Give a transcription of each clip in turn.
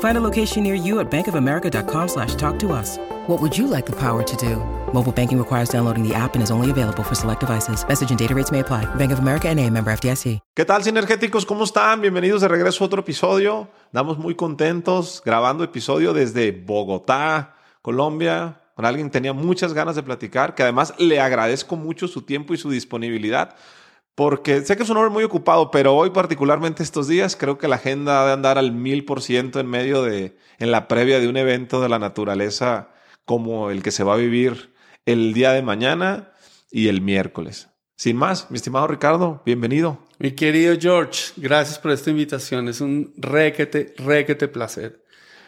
Find a location near you at bankofamerica.com slash talk to us. What would you like the power to do? Mobile banking requires downloading the app and is only available for select devices. Message and data rates may apply. Bank of America NA, member FDIC. ¿Qué tal, sinergéticos? ¿Cómo están? Bienvenidos de regreso a otro episodio. Estamos muy contentos grabando episodio desde Bogotá, Colombia, con alguien que tenía muchas ganas de platicar, que además le agradezco mucho su tiempo y su disponibilidad porque sé que es un hombre muy ocupado, pero hoy particularmente estos días creo que la agenda de andar al mil por ciento en medio de, en la previa de un evento de la naturaleza como el que se va a vivir el día de mañana y el miércoles. Sin más, mi estimado Ricardo, bienvenido. Mi querido George, gracias por esta invitación. Es un requete, requete placer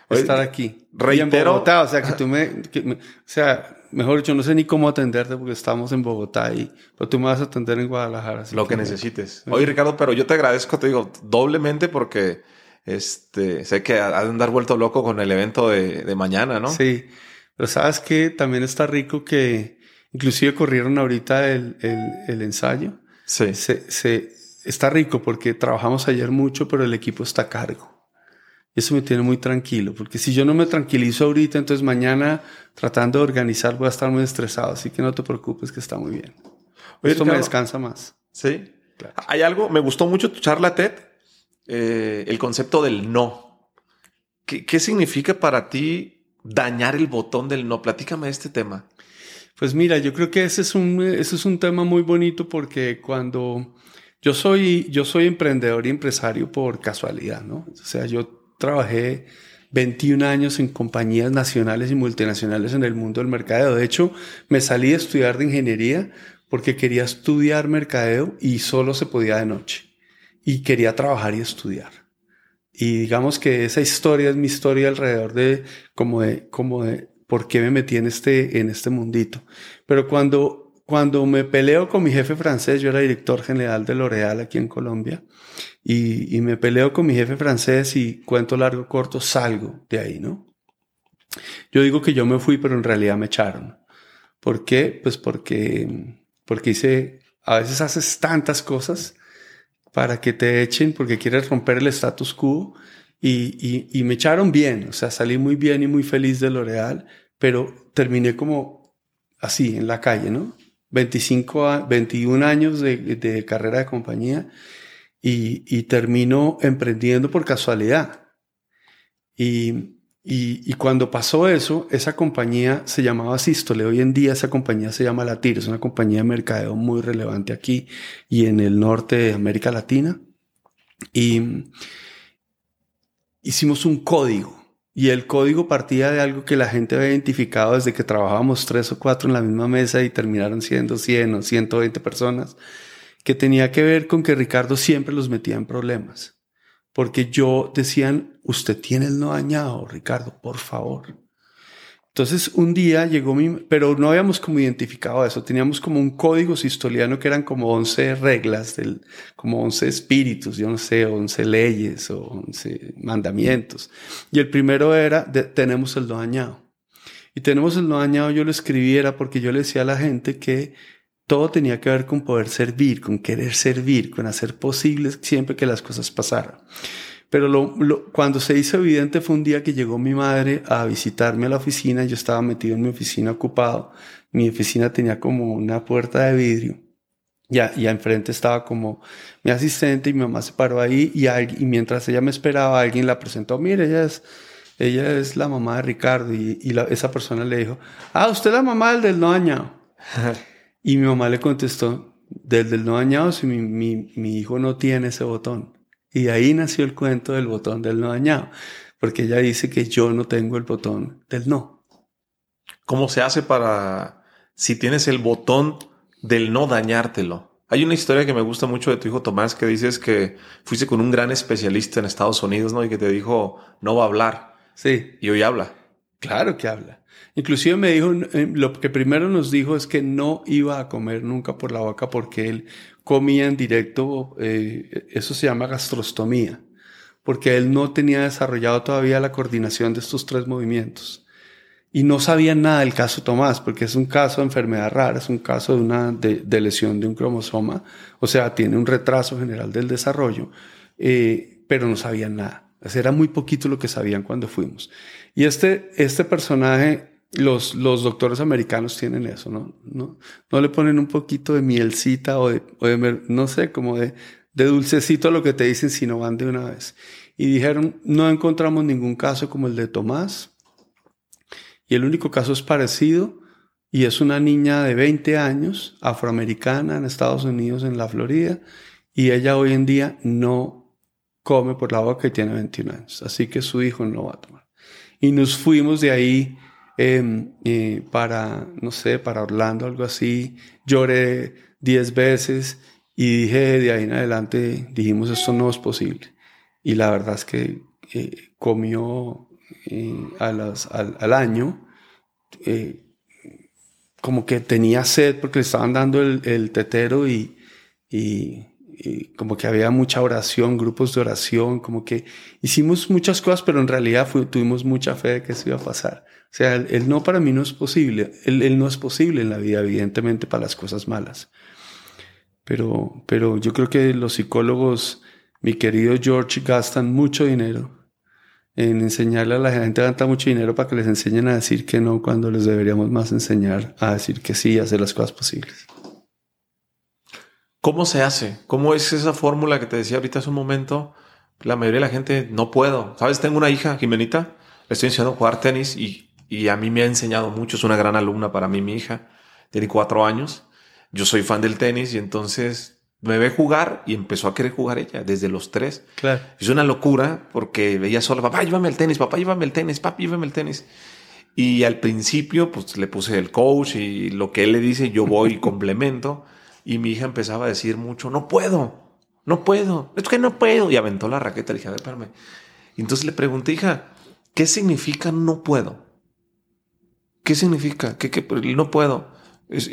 estar aquí. Reitero. Bogotá, o sea, que tú me, que me, o sea, mejor dicho, no sé ni cómo atenderte porque estamos en Bogotá y pero tú me vas a atender en Guadalajara. Lo que, que necesites. Oye, Ricardo, pero yo te agradezco, te digo, doblemente porque este, sé que ha de andar vuelto loco con el evento de, de mañana, ¿no? Sí, pero sabes que también está rico que inclusive corrieron ahorita el, el, el ensayo. Sí. Se, se, está rico porque trabajamos ayer mucho, pero el equipo está a cargo. Eso me tiene muy tranquilo, porque si yo no me tranquilizo ahorita, entonces mañana tratando de organizar voy a estar muy estresado, así que no te preocupes que está muy bien. Oye, Esto Ricardo, me descansa más. Sí. Claro. Hay algo, me gustó mucho tu charla, Ted, eh, el concepto del no. ¿Qué, ¿Qué significa para ti dañar el botón del no? Platícame de este tema. Pues mira, yo creo que ese es un, ese es un tema muy bonito porque cuando yo soy, yo soy emprendedor y empresario por casualidad, ¿no? O sea, yo trabajé 21 años en compañías nacionales y multinacionales en el mundo del mercadeo. De hecho, me salí a estudiar de ingeniería porque quería estudiar mercadeo y solo se podía de noche. Y quería trabajar y estudiar. Y digamos que esa historia es mi historia alrededor de como de, como de por qué me metí en este, en este mundito. Pero cuando, cuando me peleo con mi jefe francés, yo era director general de L'Oréal aquí en Colombia, y, y, me peleo con mi jefe francés y cuento largo corto, salgo de ahí, ¿no? Yo digo que yo me fui, pero en realidad me echaron. ¿Por qué? Pues porque, porque hice, a veces haces tantas cosas para que te echen porque quieres romper el status quo y, y, y me echaron bien, o sea, salí muy bien y muy feliz de L'Oreal, pero terminé como así, en la calle, ¿no? 25, a, 21 años de, carrera de compañía y, y termino emprendiendo por casualidad. Y, y, y, cuando pasó eso, esa compañía se llamaba Sístole. Hoy en día esa compañía se llama Latir. Es una compañía de mercadeo muy relevante aquí y en el norte de América Latina. Y hicimos un código. Y el código partía de algo que la gente había identificado desde que trabajábamos tres o cuatro en la misma mesa y terminaron siendo 100 o 120 personas que tenía que ver con que Ricardo siempre los metía en problemas. Porque yo decían, usted tiene el no dañado, Ricardo, por favor. Entonces un día llegó mi, pero no habíamos como identificado eso, teníamos como un código sistoliano que eran como 11 reglas, del, como 11 espíritus, yo no sé, 11 leyes o 11 mandamientos. Y el primero era, de, tenemos el no dañado. Y tenemos el no dañado, yo lo escribiera porque yo le decía a la gente que todo tenía que ver con poder servir, con querer servir, con hacer posible siempre que las cosas pasaran. Pero lo, lo, cuando se hizo evidente fue un día que llegó mi madre a visitarme a la oficina. Yo estaba metido en mi oficina ocupado. Mi oficina tenía como una puerta de vidrio. Ya, y enfrente estaba como mi asistente y mi mamá se paró ahí y, y mientras ella me esperaba, alguien la presentó. Mire, ella es, ella es la mamá de Ricardo. Y, y la, esa persona le dijo, ah, usted es la mamá del del no dañado. Y mi mamá le contestó, del del no dañado si mi, mi, mi hijo no tiene ese botón? Y ahí nació el cuento del botón del no dañado, porque ella dice que yo no tengo el botón del no. ¿Cómo se hace para, si tienes el botón del no dañártelo? Hay una historia que me gusta mucho de tu hijo Tomás que dices que fuiste con un gran especialista en Estados Unidos, ¿no? Y que te dijo, no va a hablar. Sí. Y hoy habla. Claro que habla. Inclusive me dijo, eh, lo que primero nos dijo es que no iba a comer nunca por la boca porque él comía en directo, eh, eso se llama gastrostomía, porque él no tenía desarrollado todavía la coordinación de estos tres movimientos. Y no sabía nada del caso Tomás, porque es un caso de enfermedad rara, es un caso de una de, lesión de un cromosoma, o sea, tiene un retraso general del desarrollo, eh, pero no sabían nada. era muy poquito lo que sabían cuando fuimos. Y este, este personaje, los, los doctores americanos tienen eso, ¿no? ¿no? No le ponen un poquito de mielcita o de, o no sé, como de, de dulcecito a lo que te dicen, sino van de una vez. Y dijeron, no encontramos ningún caso como el de Tomás, y el único caso es parecido y es una niña de 20 años, afroamericana en Estados Unidos, en la Florida, y ella hoy en día no come por la boca y tiene 21 años, así que su hijo no va a tomar. Y nos fuimos de ahí em, eh, para, no sé, para Orlando, algo así, lloré 10 veces y dije de ahí en adelante, dijimos, esto no es posible. Y la verdad es que eh, comió al, año, eh, como que tenía sed porque le estaban dando el, tetero y, y, como que había mucha oración, grupos de oración, como que hicimos muchas cosas, pero en realidad tuvimos mucha fe de que eso iba a pasar. O sea, el, no para mí no es posible, el, no es posible en la vida, evidentemente, para las cosas malas. Pero, pero yo creo que los psicólogos, mi querido George, gastan mucho dinero en enseñarle a la gente gasta mucho dinero para que les enseñen a decir que no cuando les deberíamos más enseñar a decir que sí y hacer las cosas posibles. ¿Cómo se hace? ¿Cómo es esa fórmula que te decía ahorita hace un momento? La mayoría de la gente no puedo. ¿Sabes? Tengo una hija, Jimenita. Le estoy enseñando a jugar tenis y, y a mí me ha enseñado mucho. Es una gran alumna para mí, mi hija. Tiene cuatro años. Yo soy fan del tenis y entonces me ve jugar y empezó a querer jugar ella desde los tres. Claro. Es una locura porque veía solo, papá, llévame el tenis, papá, llévame el tenis, papá, llévame el tenis. Y al principio, pues le puse el coach y lo que él le dice, yo voy y complemento. Y mi hija empezaba a decir mucho, no puedo, no puedo, es que no puedo. Y aventó la raqueta, le dije, a ver, espérame. Y entonces le pregunté, hija, ¿qué significa no puedo? ¿Qué significa? ¿Qué, qué no puedo?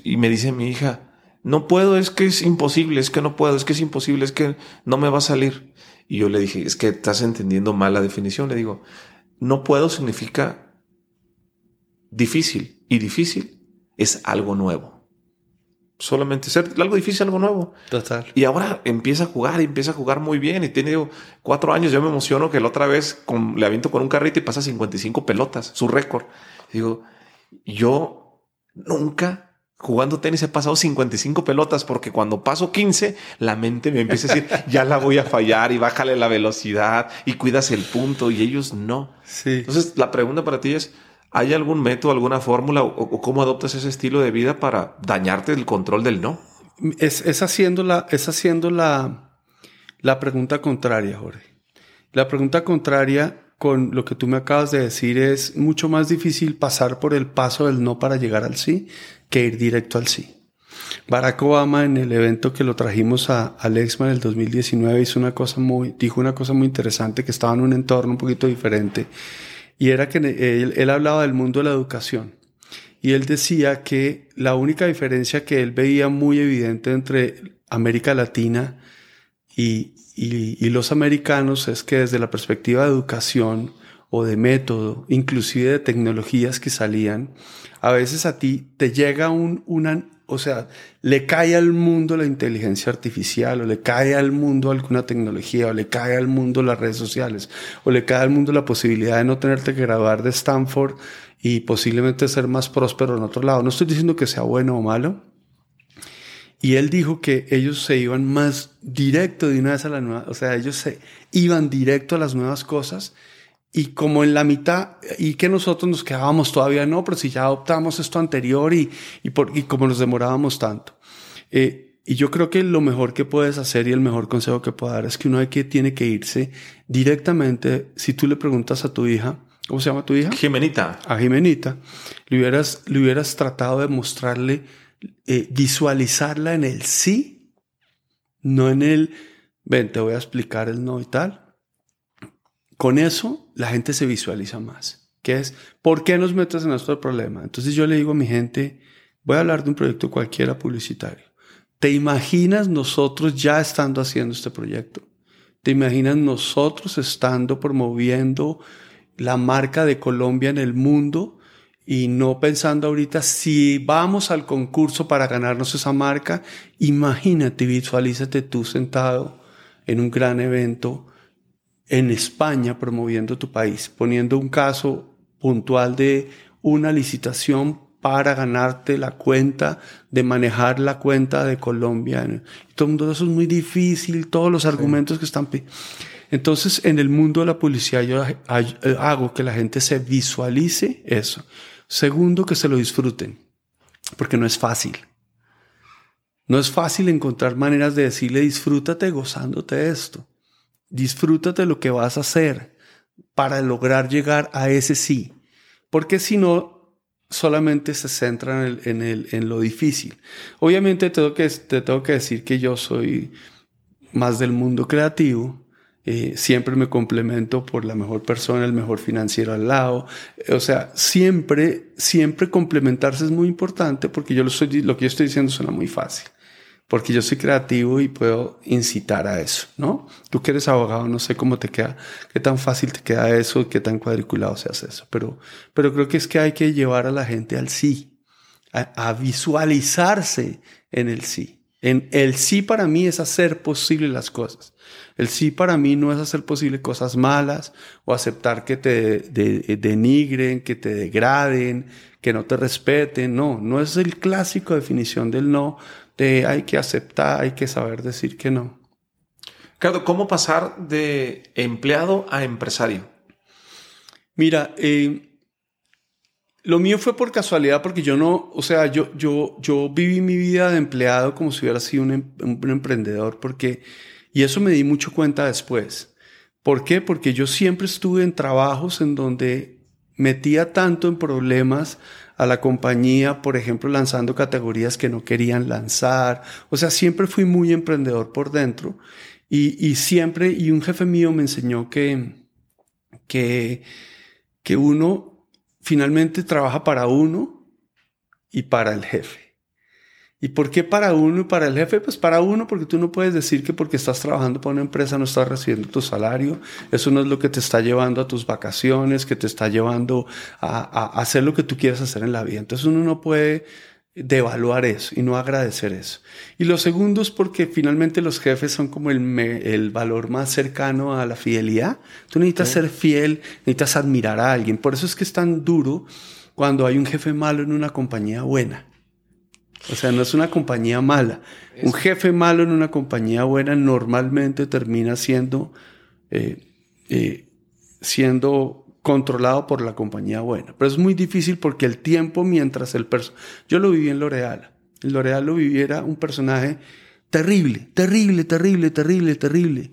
y me dice mi hija, no puedo, es que es imposible, es que no puedo, es que es imposible, es que no me va a salir. Y yo le dije, es que estás entendiendo mal la definición. Le digo, no puedo significa difícil y difícil es algo nuevo. Solamente ser algo difícil, algo nuevo. Total. Y ahora empieza a jugar y empieza a jugar muy bien. Y tiene cuatro años. Yo me emociono que la otra vez le aviento con un carrito y pasa 55 pelotas, su récord. Digo, yo nunca jugando tenis he pasado 55 pelotas porque cuando paso 15, la mente me empieza a decir, ya la voy a fallar y bájale la velocidad y cuidas el punto y ellos no. Sí. Entonces, la pregunta para ti es, ¿hay algún método, alguna fórmula o, cómo adoptas ese estilo de vida para dañarte el control del no? Es, es haciendo, la, es haciendo la, la pregunta contraria, Jorge. La pregunta contraria con lo que tú me acabas de decir es mucho más difícil pasar por el paso del no para llegar al sí que ir directo al sí. Barack Obama en el evento que lo trajimos a, al Exma en el 2019 hizo una cosa muy, dijo una cosa muy interesante que estaba en un entorno un poquito diferente y era que él hablaba del mundo de la educación y él decía que la única diferencia que él veía muy evidente entre América Latina y, y, y, los americanos es que desde la perspectiva de educación o de método, inclusive de tecnologías que salían, a veces a ti te llega un, una, o sea, le cae al mundo la inteligencia artificial, o le cae al mundo alguna tecnología, o le cae al mundo las redes sociales, o le cae al mundo la posibilidad de no tenerte que graduar de Stanford y posiblemente ser más próspero en otro lado. No estoy diciendo que sea bueno o malo. Y él dijo que ellos se iban más directo de una vez a la nueva, o sea, ellos se iban directo a las nuevas cosas y como en la mitad, y que nosotros nos quedábamos todavía, no, pero si ya adoptamos esto anterior y, y, por, y como nos demorábamos tanto. Eh, y yo creo que lo mejor que puedes hacer y el mejor consejo que puedo dar es que uno hay que tiene que irse directamente. Si tú le preguntas a tu hija, ¿cómo se llama tu hija? Jimenita. A Jimenita, le hubieras, le hubieras tratado de mostrarle, eh, visualizarla en el sí, no en el, ven, te voy a explicar el no y tal. Con eso, la gente se visualiza más. Que es, ¿por qué nos metes en este problema? Entonces yo le digo a mi gente, voy a hablar de un proyecto cualquiera publicitario. ¿Te imaginas nosotros ya estando haciendo este proyecto? ¿Te imaginas nosotros estando promoviendo la marca de Colombia en el mundo y no pensando ahorita si vamos al concurso para ganarnos esa marca? Imagínate, visualízate tú sentado en un gran evento en España promoviendo tu país, poniendo un caso puntual de una licitación para ganarte la cuenta, de manejar la cuenta de Colombia. Todo mundo eso es muy difícil, todos los argumentos que están... Entonces, en el mundo de la publicidad yo hago que la gente se visualice eso. Segundo, que se lo disfruten, porque no es fácil. No es fácil encontrar maneras de decirle disfrútate gozándote esto. Disfrútate lo que vas a hacer para lograr llegar a ese sí. Porque si no, solamente se centra en, el, en, lo difícil. Obviamente te tengo que decir que yo soy más del mundo creativo. Eh, siempre me complemento por la mejor persona, el mejor financiero al lado. O sea, siempre, siempre complementarse es muy importante porque yo lo, estoy, lo que yo estoy diciendo suena muy fácil porque yo soy creativo y puedo incitar a eso, ¿no? Tú que eres abogado, no sé cómo te queda, qué tan fácil te queda eso, qué tan cuadriculado se hace eso, pero, pero creo que es que hay que llevar a la gente al sí, a, visualizarse en el sí. En el sí para mí es hacer posible las cosas. El sí para mí no es hacer posible cosas malas o aceptar que te denigren, que te degraden, que no te respeten. No, no es el clásico definición del no, de hay que aceptar, hay que saber decir que no. Ricardo, ¿cómo pasar de empleado a empresario? Mira, eh, lo mío fue por casualidad porque yo no, o sea, yo, yo, yo viví mi vida de empleado como si hubiera sido un, em, un emprendedor, porque, y eso me di mucho cuenta después. ¿Por qué? Porque yo siempre estuve en trabajos en donde metía tanto en problemas a la compañía, por ejemplo, lanzando categorías que no querían lanzar. O sea, siempre fui muy emprendedor por dentro y, y siempre, y un jefe mío me enseñó que, que, que uno finalmente trabaja para uno y para el jefe. ¿Y por qué para uno y para el jefe? Pues para uno, porque tú no puedes decir que porque estás trabajando para una empresa no estás recibiendo tu salario. Eso no es lo que te está llevando a tus vacaciones, que te está llevando a, hacer lo que tú quieres hacer en la vida. Entonces uno no puede devaluar eso y no agradecer eso. Y lo segundo es porque finalmente los jefes son como el, el valor más cercano a la fidelidad. Tú necesitas ser fiel, necesitas admirar a alguien. Por eso es que es tan duro cuando hay un jefe malo en una compañía buena o sea, no es una compañía mala. Un jefe malo en una compañía buena normalmente termina siendo, eh, eh, siendo controlado por la compañía buena. Pero es muy difícil porque el tiempo mientras el personaje... Yo lo viví en L'Oreal. En L'Oreal lo viví, era un personaje terrible, terrible, terrible, terrible, terrible.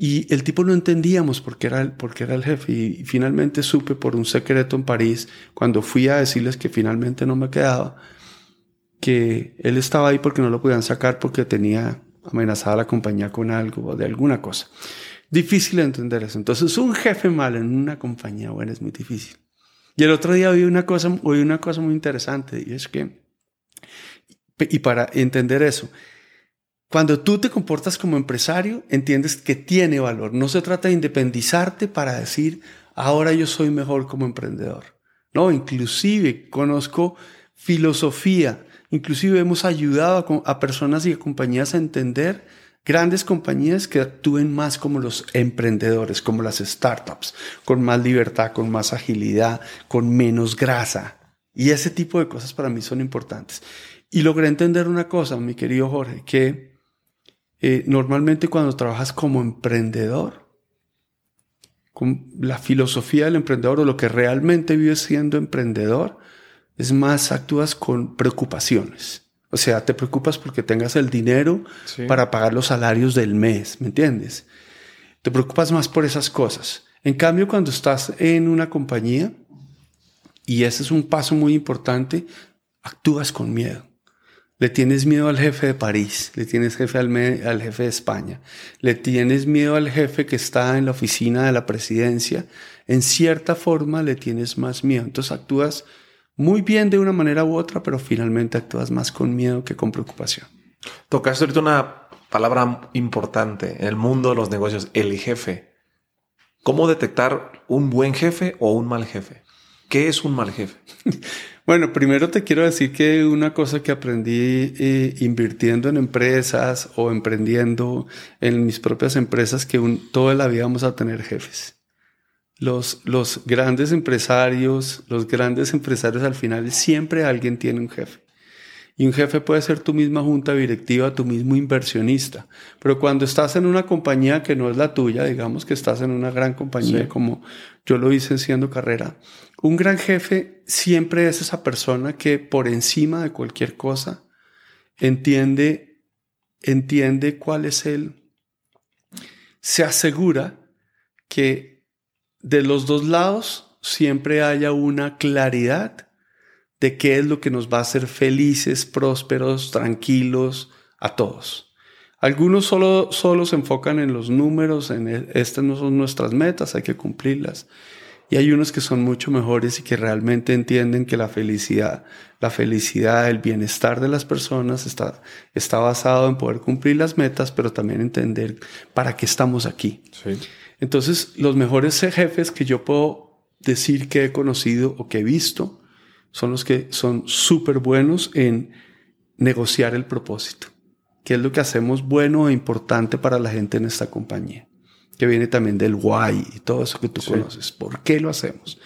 Y el tipo no entendíamos por qué era el, porque era el jefe. Y finalmente supe por un secreto en París, cuando fui a decirles que finalmente no me quedaba, que él estaba ahí porque no lo podían sacar porque tenía amenazada la compañía con algo o de alguna cosa. Difícil entender eso. Entonces, un jefe malo en una compañía buena es muy difícil. Y el otro día oí una cosa, oí una cosa muy interesante y es que, y para entender eso, cuando tú te comportas como empresario, entiendes que tiene valor. No se trata de independizarte para decir, ahora yo soy mejor como emprendedor. No, inclusive conozco filosofía Inclusive hemos ayudado a, personas y a compañías a entender grandes compañías que actúen más como los emprendedores, como las startups, con más libertad, con más agilidad, con menos grasa. Y ese tipo de cosas para mí son importantes. Y logré entender una cosa, mi querido Jorge, que eh, normalmente cuando trabajas como emprendedor, con la filosofía del emprendedor o lo que realmente vive siendo emprendedor, es más, actúas con preocupaciones. O sea, te preocupas porque tengas el dinero para pagar los salarios del mes, ¿me entiendes? Te preocupas más por esas cosas. En cambio, cuando estás en una compañía, y ese es un paso muy importante, actúas con miedo. Le tienes miedo al jefe de París, le tienes jefe al, al, jefe de España, le tienes miedo al jefe que está en la oficina de la presidencia. En cierta forma le tienes más miedo. Entonces actúas muy bien de una manera u otra, pero finalmente actúas más con miedo que con preocupación. Tocaste ahorita una palabra importante en el mundo de los negocios, el jefe. ¿Cómo detectar un buen jefe o un mal jefe? ¿Qué es un mal jefe? Bueno, primero te quiero decir que una cosa que aprendí eh, invirtiendo en empresas o emprendiendo en mis propias empresas, que toda la vida vamos a tener jefes. Los, los grandes empresarios, los grandes empresarios al final siempre alguien tiene un jefe. Y un jefe puede ser tu misma junta directiva, tu mismo inversionista. Pero cuando estás en una compañía que no es la tuya, digamos que estás en una gran compañía como yo lo hice siendo carrera, un gran jefe siempre es esa persona que por encima de cualquier cosa entiende, entiende cuál es él, se asegura que de los dos lados siempre haya una claridad de qué es lo que nos va a hacer felices, prósperos, tranquilos a todos. Algunos solo, solo se enfocan en los números, en e, estas no son nuestras metas, hay que cumplirlas. Y hay unos que son mucho mejores y que realmente entienden que la felicidad, la felicidad, el bienestar de las personas está, está basado en poder cumplir las metas, pero también entender para qué estamos aquí. Entonces, los mejores jefes que yo puedo decir que he conocido o que he visto son los que son súper buenos en negociar el propósito, que es lo que hacemos bueno e importante para la gente en esta compañía, que viene también del why y todo eso que tú conoces. ¿Por qué lo hacemos?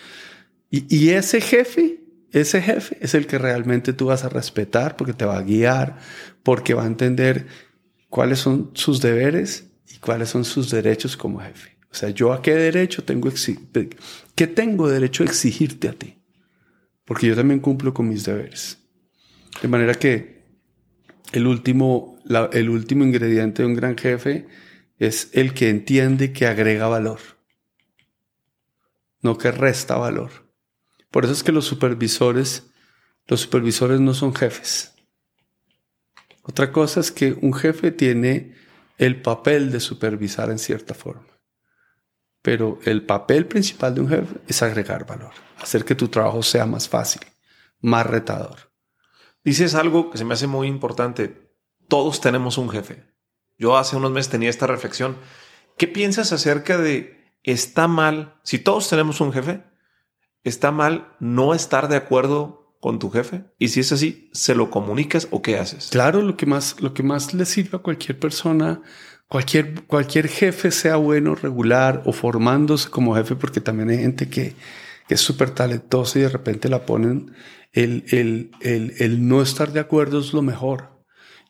Y, y ese jefe, ese jefe es el que realmente tú vas a respetar porque te va a guiar, porque va a entender cuáles son sus deberes y cuáles son sus derechos como jefe. O sea, yo a qué derecho tengo, qué tengo derecho a exigirte a ti porque yo también cumplo con mis deberes. De manera que el último, el último ingrediente de un gran jefe es el que entiende que agrega valor, no que resta valor. Por eso es que los supervisores, los supervisores no son jefes. Otra cosa es que un jefe tiene el papel de supervisar en cierta forma. Pero el papel principal de un jefe es agregar valor hacer que tu trabajo sea más fácil, más retador. Dices algo que se me hace muy importante. Todos tenemos un jefe. Yo hace unos meses tenía esta reflexión. ¿Qué piensas acerca de está mal, si todos tenemos un jefe, está mal no estar de acuerdo con tu jefe? Y si es así, ¿se lo comunicas o qué haces? Claro, lo que más, lo que más le sirve a cualquier persona, cualquier, cualquier jefe, sea bueno, regular o formándose como jefe, porque también hay gente que que es súper talentosa y de repente la ponen, el, el, el, el, no estar de acuerdo es lo mejor.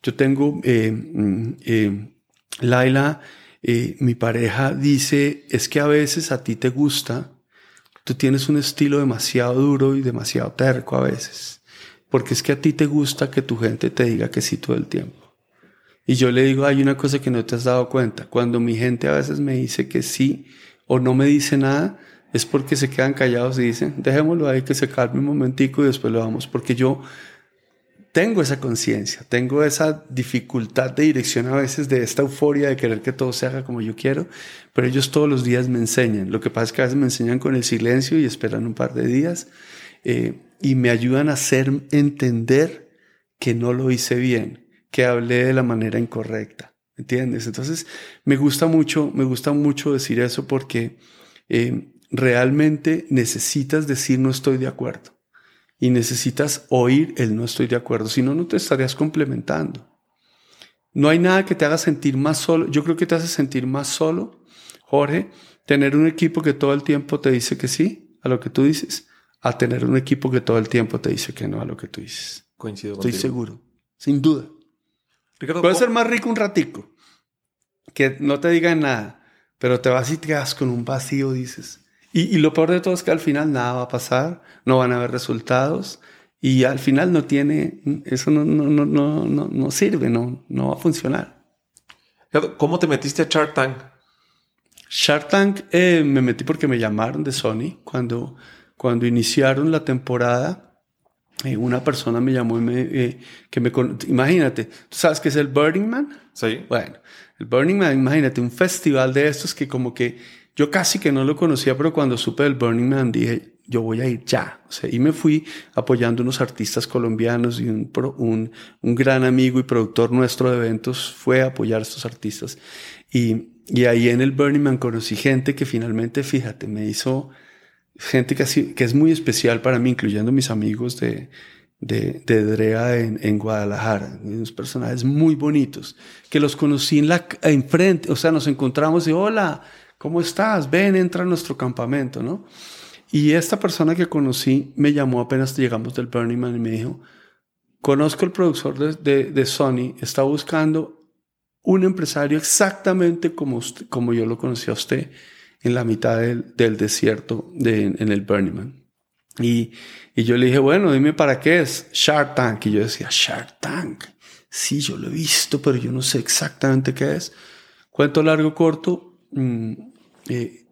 Yo tengo, eh, mm, eh, Laila, eh, mi pareja dice, es que a veces a ti te gusta, tú tienes un estilo demasiado duro y demasiado terco a veces, porque es que a ti te gusta que tu gente te diga que sí todo el tiempo. Y yo le digo, hay una cosa que no te has dado cuenta, cuando mi gente a veces me dice que sí o no me dice nada, es porque se quedan callados y dicen, dejémoslo ahí que se calme un momentico y después lo vamos, porque yo tengo esa conciencia, tengo esa dificultad de dirección a veces de esta euforia de querer que todo se haga como yo quiero, pero ellos todos los días me enseñan. Lo que pasa es que a veces me enseñan con el silencio y esperan un par de días eh, y me ayudan a hacer entender que no lo hice bien, que hablé de la manera incorrecta, ¿entiendes? Entonces me gusta mucho, me gusta mucho decir eso porque eh, realmente necesitas decir no estoy de acuerdo y necesitas oír el no estoy de acuerdo, si no, no te estarías complementando. No hay nada que te haga sentir más solo. Yo creo que te hace sentir más solo, Jorge, tener un equipo que todo el tiempo te dice que sí a lo que tú dices, a tener un equipo que todo el tiempo te dice que no a lo que tú dices. Coincido Estoy seguro, sin duda. Puede ser más rico un ratico, que no te digan nada, pero te vas y te quedas con un vacío, dices, y, lo peor de todo es que al final nada va a pasar, no van a haber resultados Y al final no tiene, eso no, no, no, no, no sirve, no, no va a funcionar. ¿Cómo te metiste a Shark Tank? Shark Tank eh, me metí porque me llamaron de Sony cuando, cuando iniciaron la temporada. Eh, una persona me llamó y me, eh, que me imagínate, ¿tú sabes qué es el Burning Man? Sí. Bueno, el Burning Man, imagínate, un festival de estos que como que yo casi que no lo conocía, pero cuando supe del Burning Man dije, yo voy a ir ya. O sea, y me fui apoyando unos artistas colombianos y un, un, un, gran amigo y productor nuestro de eventos fue a apoyar a estos artistas. Y, y ahí en el Burning Man conocí gente que finalmente, fíjate, me hizo gente que, que es muy especial para mí, incluyendo mis amigos de, de, de Drea en, en, Guadalajara, unos personajes muy bonitos, que los conocí en la enfrente, o sea, nos encontramos y hola, ¿cómo estás? Ven, entra a nuestro campamento, ¿no? Y esta persona que conocí me llamó apenas llegamos del Burning Man y me dijo, conozco el productor de, de, Sony, está buscando un empresario exactamente como, como yo lo conocí a usted en la mitad del, desierto de, en el Burning Man. Y, y, yo le dije, bueno, dime para qué es Shark Tank. Y yo decía, Shark Tank. Sí, yo lo he visto, pero yo no sé exactamente qué es. Cuento largo, corto. Mm, eh,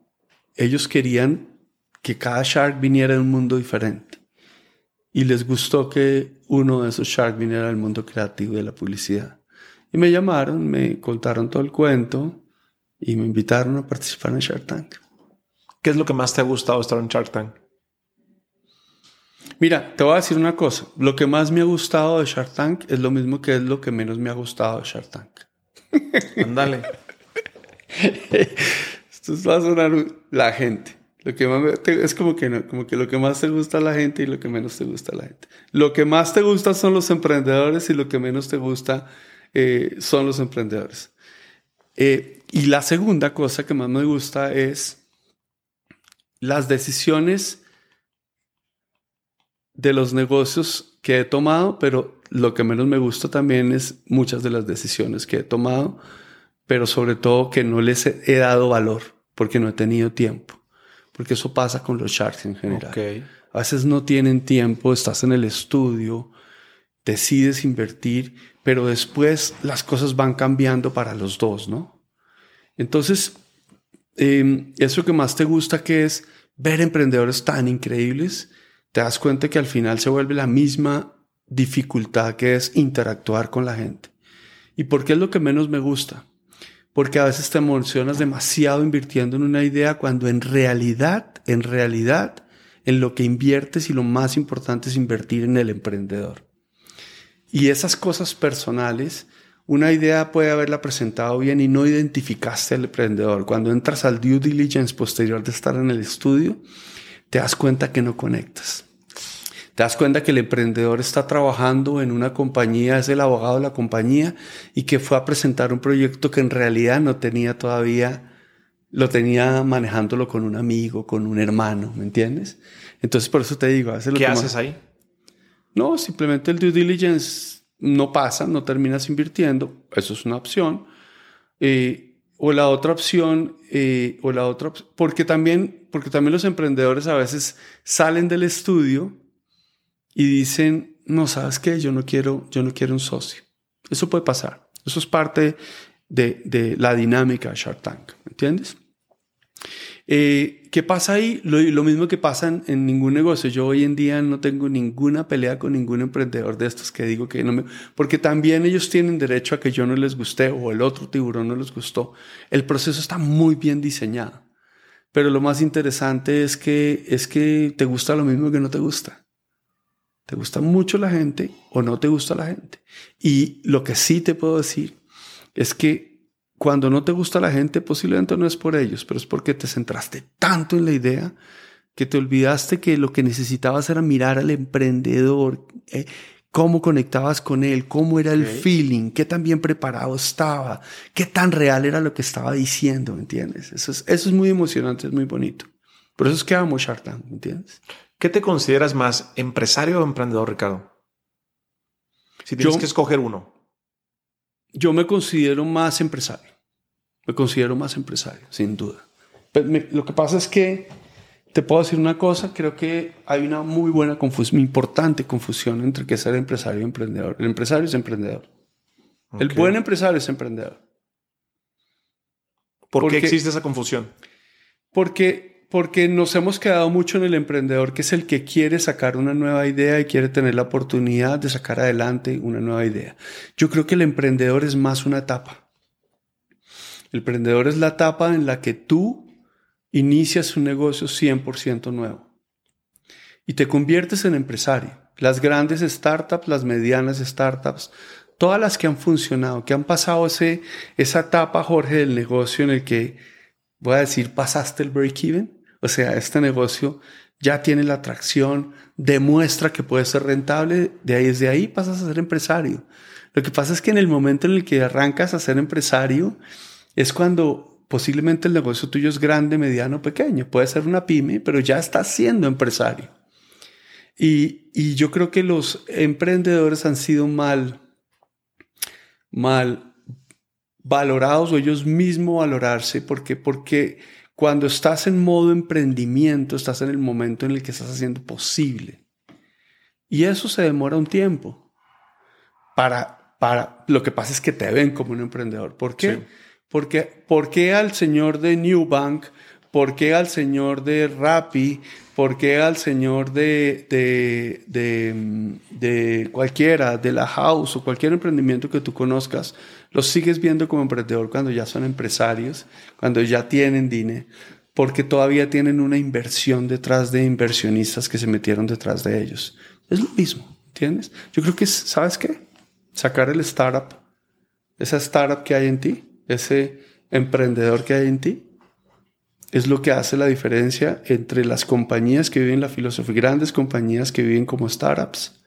ellos querían que cada shark viniera de un mundo diferente. Y les gustó que uno de esos sharks viniera del mundo creativo de la publicidad. Y me llamaron, me contaron todo el cuento y me invitaron a participar en Shark Tank. ¿Qué es lo que más te ha gustado estar en Shark Tank? Mira, te voy a decir una cosa. Lo que más me ha gustado de Shark Tank es lo mismo que es lo que menos me ha gustado de Shark Tank. Ándale. Esto va a sonar la gente. Lo que más es como que, como que lo que más te gusta a la gente y lo que menos te gusta a la gente. Lo que más te gusta son los emprendedores y lo que menos te gusta eh, son los emprendedores. Eh, y la segunda cosa que más me gusta es las decisiones de los negocios que he tomado, pero lo que menos me gusta también es muchas de las decisiones que he tomado, pero sobre todo que no les he dado valor porque no he tenido tiempo porque eso pasa con los sharks en general. A veces no tienen tiempo, estás en el estudio, decides invertir, pero después las cosas van cambiando para los dos, ¿no? Entonces, em, eso que más te gusta que es ver emprendedores tan increíbles, te das cuenta que al final se vuelve la misma dificultad que es interactuar con la gente. ¿Y por qué es lo que menos me gusta? porque a veces te emocionas demasiado invirtiendo en una idea cuando en realidad, en realidad, en lo que inviertes y lo más importante es invertir en el emprendedor. Y esas cosas personales, una idea puede haberla presentado bien y no identificaste al emprendedor. Cuando entras al due diligence posterior de estar en el estudio, te das cuenta que no conectas. Te das cuenta que el emprendedor está trabajando en una compañía, es el abogado de la compañía y que fue a presentar un proyecto que en realidad no tenía todavía, lo tenía manejándolo con un amigo, con un hermano, ¿me entiendes? Entonces por eso te digo, lo ¿qué haces ahí? No, simplemente el due diligence no pasa, no terminas invirtiendo, eso es una opción. Eh, o la otra opción, eh, o la otra, porque también, porque también los emprendedores a veces salen del estudio y dicen, no, sabes qué, yo no quiero, yo no quiero un socio. Eso puede pasar. Eso es parte de, de la dinámica de Shark Tank, ¿me entiendes? Eh, ¿Qué pasa ahí? Lo, mismo que pasa en, en, ningún negocio. Yo hoy en día no tengo ninguna pelea con ningún emprendedor de estos que digo que no me... Porque también ellos tienen derecho a que yo no les guste o el otro tiburón no les gustó. El proceso está muy bien diseñado. Pero lo más interesante es que, es que te gusta lo mismo que no te gusta. ¿Te gusta mucho la gente o no te gusta la gente? Y lo que sí te puedo decir es que cuando no te gusta la gente, posiblemente no es por ellos, pero es porque te centraste tanto en la idea que te olvidaste que lo que necesitabas era mirar al emprendedor, eh, cómo conectabas con él, cómo era el feeling, qué tan bien preparado estaba, qué tan real era lo que estaba diciendo, ¿me entiendes? Eso es, eso es muy emocionante, es muy bonito. Por eso es que amo Shark Tank, ¿me entiendes? ¿Qué te consideras más, empresario o emprendedor, Ricardo? Si tienes que escoger uno. Yo me considero más empresario. Me considero más empresario, sin duda. lo que pasa es que te puedo decir una cosa, creo que hay una muy buena confusión, importante confusión entre que ser empresario y emprendedor. El empresario es emprendedor. El buen empresario es emprendedor. ¿Por qué existe esa confusión? Porque, porque nos hemos quedado mucho en el emprendedor, que es el que quiere sacar una nueva idea y quiere tener la oportunidad de sacar adelante una nueva idea. Yo creo que el emprendedor es más una etapa. El emprendedor es la etapa en la que tú inicias un negocio 100% nuevo y te conviertes en empresario. Las grandes startups, las medianas startups, todas las que han funcionado, que han pasado ese, esa etapa, Jorge, del negocio en el que, voy a decir, pasaste el break-even. O sea, este negocio ya tiene la atracción, demuestra que puede ser rentable, de ahí, desde ahí pasas a ser empresario. Lo que pasa es que en el momento en el que arrancas a ser empresario, es cuando posiblemente el negocio tuyo es grande, mediano, pequeño. Puede ser una pyme, pero ya estás siendo empresario. Y, y yo creo que los emprendedores han sido mal mal valorados o ellos mismos valorarse, porque, porque cuando estás en modo emprendimiento, estás en el momento en el que estás haciendo posible. Y eso se demora un tiempo. Para, para, lo que pasa es que te ven como un emprendedor. ¿Por qué? Porque, ¿Por qué al señor de New Bank ¿Por qué al Señor de Rappi? ¿Por qué al Señor de, de, de, cualquiera, de la house o cualquier emprendimiento que tú conozcas, los sigues viendo como emprendedor cuando ya son empresarios, cuando ya tienen dinero? Porque todavía tienen una inversión detrás de inversionistas que se metieron detrás de ellos. Es lo mismo, ¿entiendes? Yo creo que es, ¿sabes qué? Sacar el startup, esa startup que hay en ti, ese emprendedor que hay en ti, es lo que hace la diferencia entre las compañías que viven la filosofía, grandes compañías que viven como startups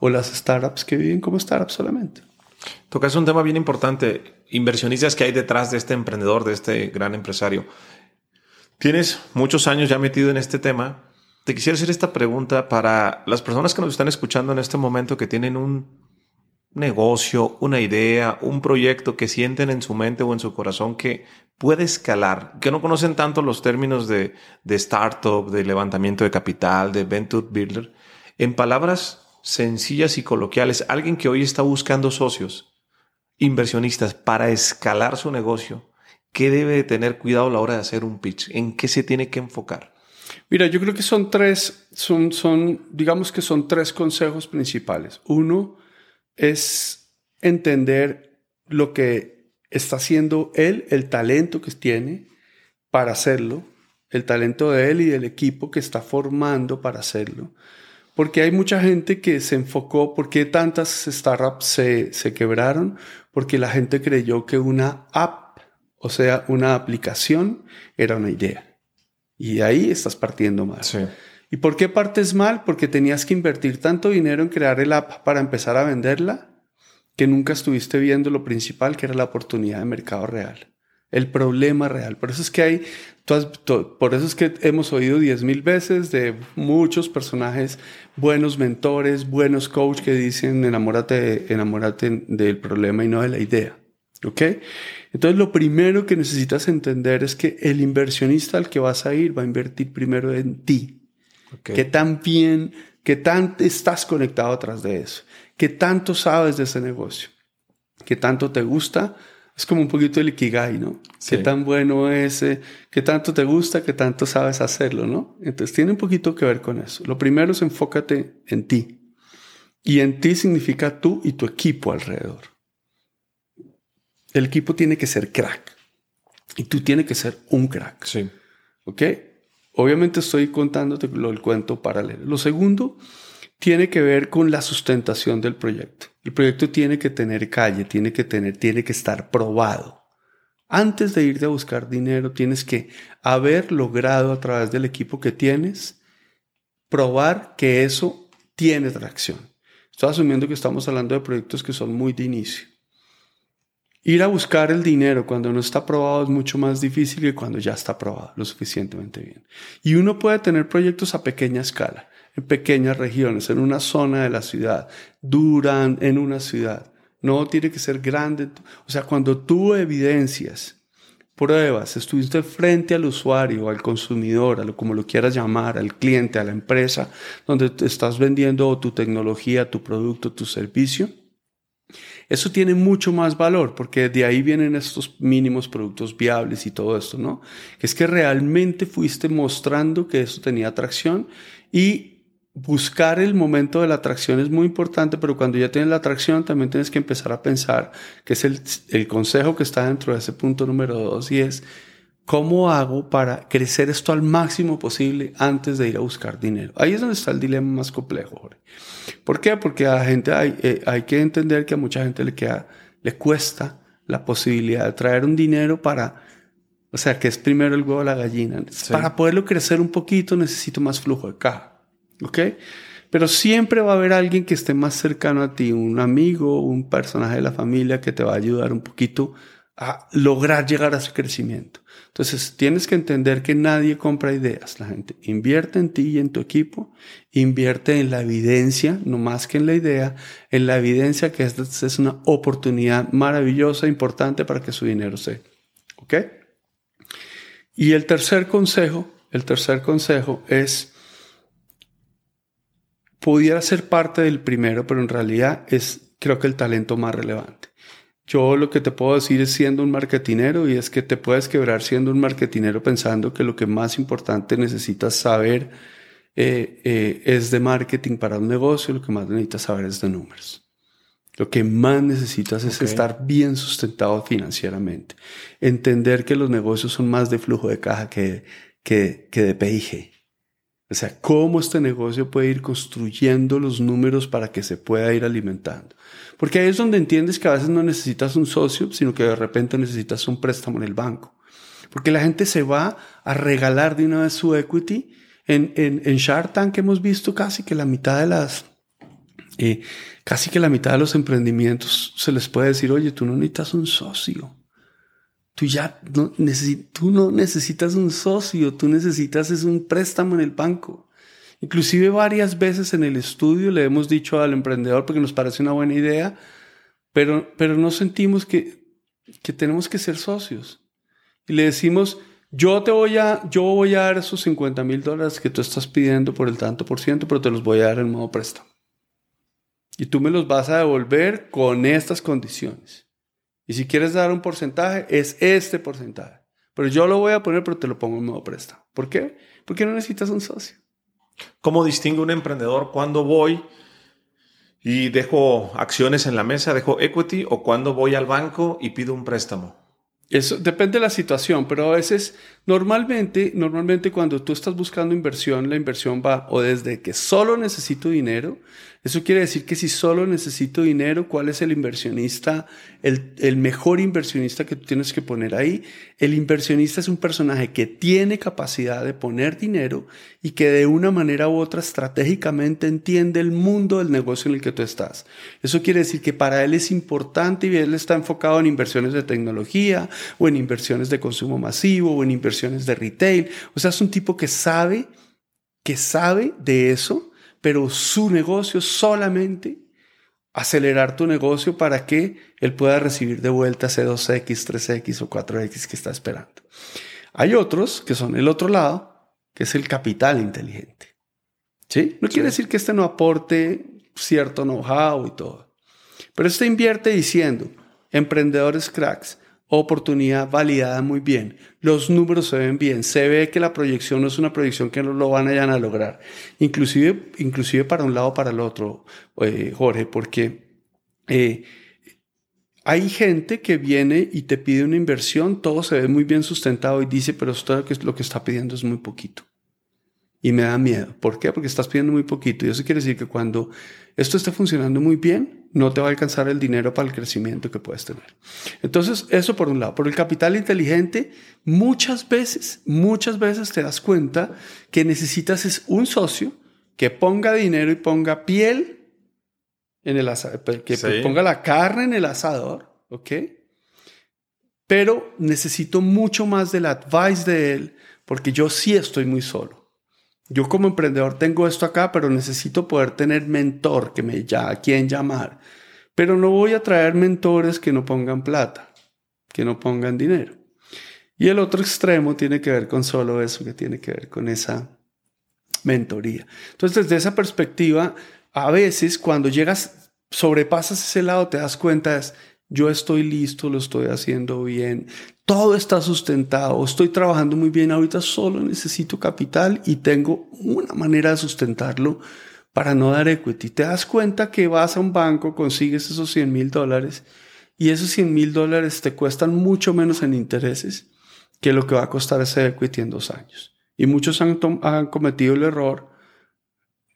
o las startups que viven como startups solamente. Tocas un tema bien importante, inversionistas que hay detrás de este emprendedor, de este gran empresario. Tienes muchos años ya metido en este tema. Te quisiera hacer esta pregunta para las personas que nos están escuchando en este momento que tienen un negocio, una idea, un proyecto que sienten en su mente o en su corazón que puede escalar, que no conocen tanto los términos de, de startup, de levantamiento de capital, de venture builder, en palabras sencillas y coloquiales, alguien que hoy está buscando socios, inversionistas para escalar su negocio, ¿qué debe de tener cuidado a la hora de hacer un pitch? ¿En qué se tiene que enfocar? Mira, yo creo que son tres, son, son, digamos que son tres consejos principales. Uno es entender lo que está haciendo él, el talento que tiene para hacerlo, el talento de él y del equipo que está formando para hacerlo. Porque hay mucha gente que se enfocó, ¿por qué tantas startups se, se quebraron? Porque la gente creyó que una app, o sea, una aplicación, era una idea. Y ahí estás partiendo mal. ¿Y por qué partes mal? Porque tenías que invertir tanto dinero en crear el app para empezar a venderla que nunca estuviste viendo lo principal, que era la oportunidad de mercado real, el problema real. Por eso es que hay, por eso es que hemos oído diez mil veces de muchos personajes, buenos mentores, buenos coach que dicen enamórate, enamórate del problema y no de la idea. ¿Ok? Entonces lo primero que necesitas entender es que el inversionista al que vas a ir va a invertir primero en ti. Que tan bien, que tan estás conectado atrás de eso. ¿Qué tanto sabes de ese negocio? ¿Qué tanto te gusta? Es como un poquito el ikigai, ¿no? ¿Qué tan bueno es? Eh? ¿Qué tanto te gusta? ¿Qué tanto sabes hacerlo, no? Entonces tiene un poquito que ver con eso. Lo primero es enfócate en ti. Y en ti significa tú y tu equipo alrededor. El equipo tiene que ser crack. Y tú tienes que ser un crack. Sí. ¿Ok? Obviamente estoy contándote lo, el cuento paralelo. Lo segundo tiene que ver con la sustentación del proyecto. El proyecto tiene que tener calle, tiene que tener, tiene que estar probado. Antes de irte a buscar dinero, tienes que haber logrado a través del equipo que tienes probar que eso tiene tracción. Estoy asumiendo que estamos hablando de proyectos que son muy de inicio. Ir a buscar el dinero cuando no está probado es mucho más difícil que cuando ya está probado lo suficientemente bien. Y uno puede tener proyectos a pequeña escala en pequeñas regiones, en una zona de la ciudad, duran en una ciudad. No tiene que ser grande. O sea, cuando tú evidencias pruebas, estuviste frente al usuario, al consumidor, a lo como lo quieras llamar, al cliente, a la empresa, donde estás vendiendo tu tecnología, tu producto, tu servicio, eso tiene mucho más valor porque de ahí vienen estos mínimos productos viables y todo esto, ¿no? Es que realmente fuiste mostrando que eso tenía atracción y buscar el momento de la atracción es muy importante, pero cuando ya tienes la atracción también tienes que empezar a pensar, que es el, el consejo que está dentro de ese punto número dos, y es, ¿cómo hago para crecer esto al máximo posible antes de ir a buscar dinero? Ahí es donde está el dilema más complejo, Jorge. ¿Por qué? Porque a la gente hay, eh, hay que entender que a mucha gente le, queda, le cuesta la posibilidad de traer un dinero para... O sea, que es primero el huevo o la gallina. Para poderlo crecer un poquito necesito más flujo de caja. ¿Ok? Pero siempre va a haber alguien que esté más cercano a ti, un amigo, un personaje de la familia que te va a ayudar un poquito a lograr llegar a ese crecimiento. Entonces, tienes que entender que nadie compra ideas. La gente invierte en ti y en tu equipo, invierte en la evidencia, no más que en la idea, en la evidencia que esta es una oportunidad maravillosa, importante para que su dinero se. ¿Ok? Y el tercer consejo, el tercer consejo es pudiera ser parte del primero, pero en realidad es creo que el talento más relevante. Yo lo que te puedo decir es siendo un marketinero y es que te puedes quebrar siendo un marketinero pensando que lo que más importante necesitas saber eh, eh, es de marketing para un negocio, lo que más necesitas saber es de números. Lo que más necesitas es estar bien sustentado financieramente. Entender que los negocios son más de flujo de caja que, que, que de PIG. O sea, cómo este negocio puede ir construyendo los números para que se pueda ir alimentando. Porque ahí es donde entiendes que a veces no necesitas un socio, sino que de repente necesitas un préstamo en el banco. Porque la gente se va a regalar de una vez su equity. En, en, en Shark Tank hemos visto casi que la mitad de las, eh, casi que la mitad de los emprendimientos se les puede decir, oye, tú no necesitas un socio. Tú ya no, tú no necesitas un socio, tú necesitas es un préstamo en el banco. Inclusive varias veces en el estudio le hemos dicho al emprendedor porque nos parece una buena idea, pero, pero no sentimos que, que tenemos que ser socios. Y le decimos, yo te voy a, yo voy a dar esos 50 mil dólares que tú estás pidiendo por el tanto por ciento, pero te los voy a dar en modo préstamo. Y tú me los vas a devolver con estas condiciones. Y si quieres dar un porcentaje, es este porcentaje. Pero yo lo voy a poner, pero te lo pongo en modo préstamo. ¿Por qué? Porque no necesitas un socio. ¿Cómo distingue un emprendedor cuando voy y dejo acciones en la mesa, dejo equity, o cuando voy al banco y pido un préstamo? Eso depende de la situación, pero a veces, normalmente, normalmente cuando tú estás buscando inversión, la inversión va o desde que solo necesito dinero eso quiere decir que si solo necesito dinero, ¿cuál es el inversionista, el, el, mejor inversionista que tú tienes que poner ahí? El inversionista es un personaje que tiene capacidad de poner dinero y que de una manera u otra estratégicamente entiende el mundo del negocio en el que tú estás. Eso quiere decir que para él es importante y él está enfocado en inversiones de tecnología o en inversiones de consumo masivo o en inversiones de retail. O sea, es un tipo que sabe, que sabe de eso pero su negocio solamente acelerar tu negocio para que él pueda recibir de vuelta ese 2X, 3X o 4X que está esperando. Hay otros que son el otro lado, que es el capital inteligente. ¿Sí? No quiere decir que este no aporte cierto know-how y todo. Pero este invierte diciendo, emprendedores cracks, oportunidad validada muy bien. Los números se ven bien. Se ve que la proyección no es una proyección que no lo van a, lograr. Inclusive, inclusive para un lado o para el otro, eh, Jorge, porque eh, hay gente que viene y te pide una inversión, todo se ve muy bien sustentado y dice, pero esto lo que está pidiendo es muy poquito. Y me da miedo. ¿Por qué? Porque estás pidiendo muy poquito. Y eso quiere decir que cuando esto esté funcionando muy bien, no te va a alcanzar el dinero para el crecimiento que puedes tener. Entonces, eso por un lado. Por el capital inteligente, muchas veces, muchas veces te das cuenta que necesitas es un socio que ponga dinero y ponga piel en el asador, que ponga la carne en el asador, ¿ok? Pero necesito mucho más del advice de él porque yo sí estoy muy solo. Yo como emprendedor tengo esto acá, pero necesito poder tener mentor que me ya a quién llamar. Pero no voy a traer mentores que no pongan plata, que no pongan dinero. Y el otro extremo tiene que ver con solo eso, que tiene que ver con esa mentoría. Entonces, desde esa perspectiva, a veces cuando llegas, sobrepasas ese lado, te das cuenta, es, yo estoy listo, lo estoy haciendo bien, todo está sustentado, estoy trabajando muy bien, ahorita solo necesito capital y tengo una manera de sustentarlo para no dar equity. Te das cuenta que vas a un banco, consigues esos 100 mil dólares y esos 100 mil dólares te cuestan mucho menos en intereses que lo que va a costar ese equity en dos años. Y muchos han, cometido el error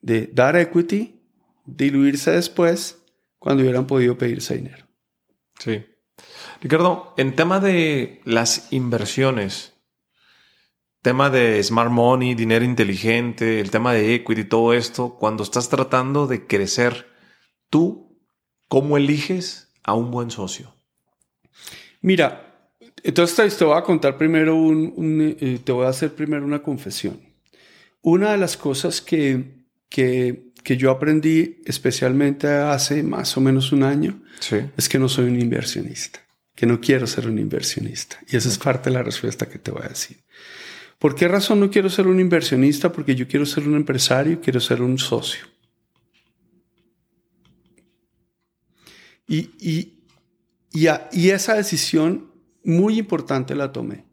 de dar equity, diluirse después cuando hubieran podido pedirse dinero. Sí. Ricardo, en tema de las inversiones, tema de smart money, dinero inteligente, el tema de equity, todo esto, cuando estás tratando de crecer, tú, ¿cómo eliges a un buen socio? Mira, entonces te voy a contar primero eh, te voy a hacer primero una confesión. Una de las cosas que, que, que yo aprendí especialmente hace más o menos un año es que no soy un inversionista, que no quiero ser un inversionista. Y esa es parte de la respuesta que te voy a decir. ¿Por qué razón no quiero ser un inversionista? Porque yo quiero ser un empresario, quiero ser un socio. Y, y, y, esa decisión muy importante la tomé.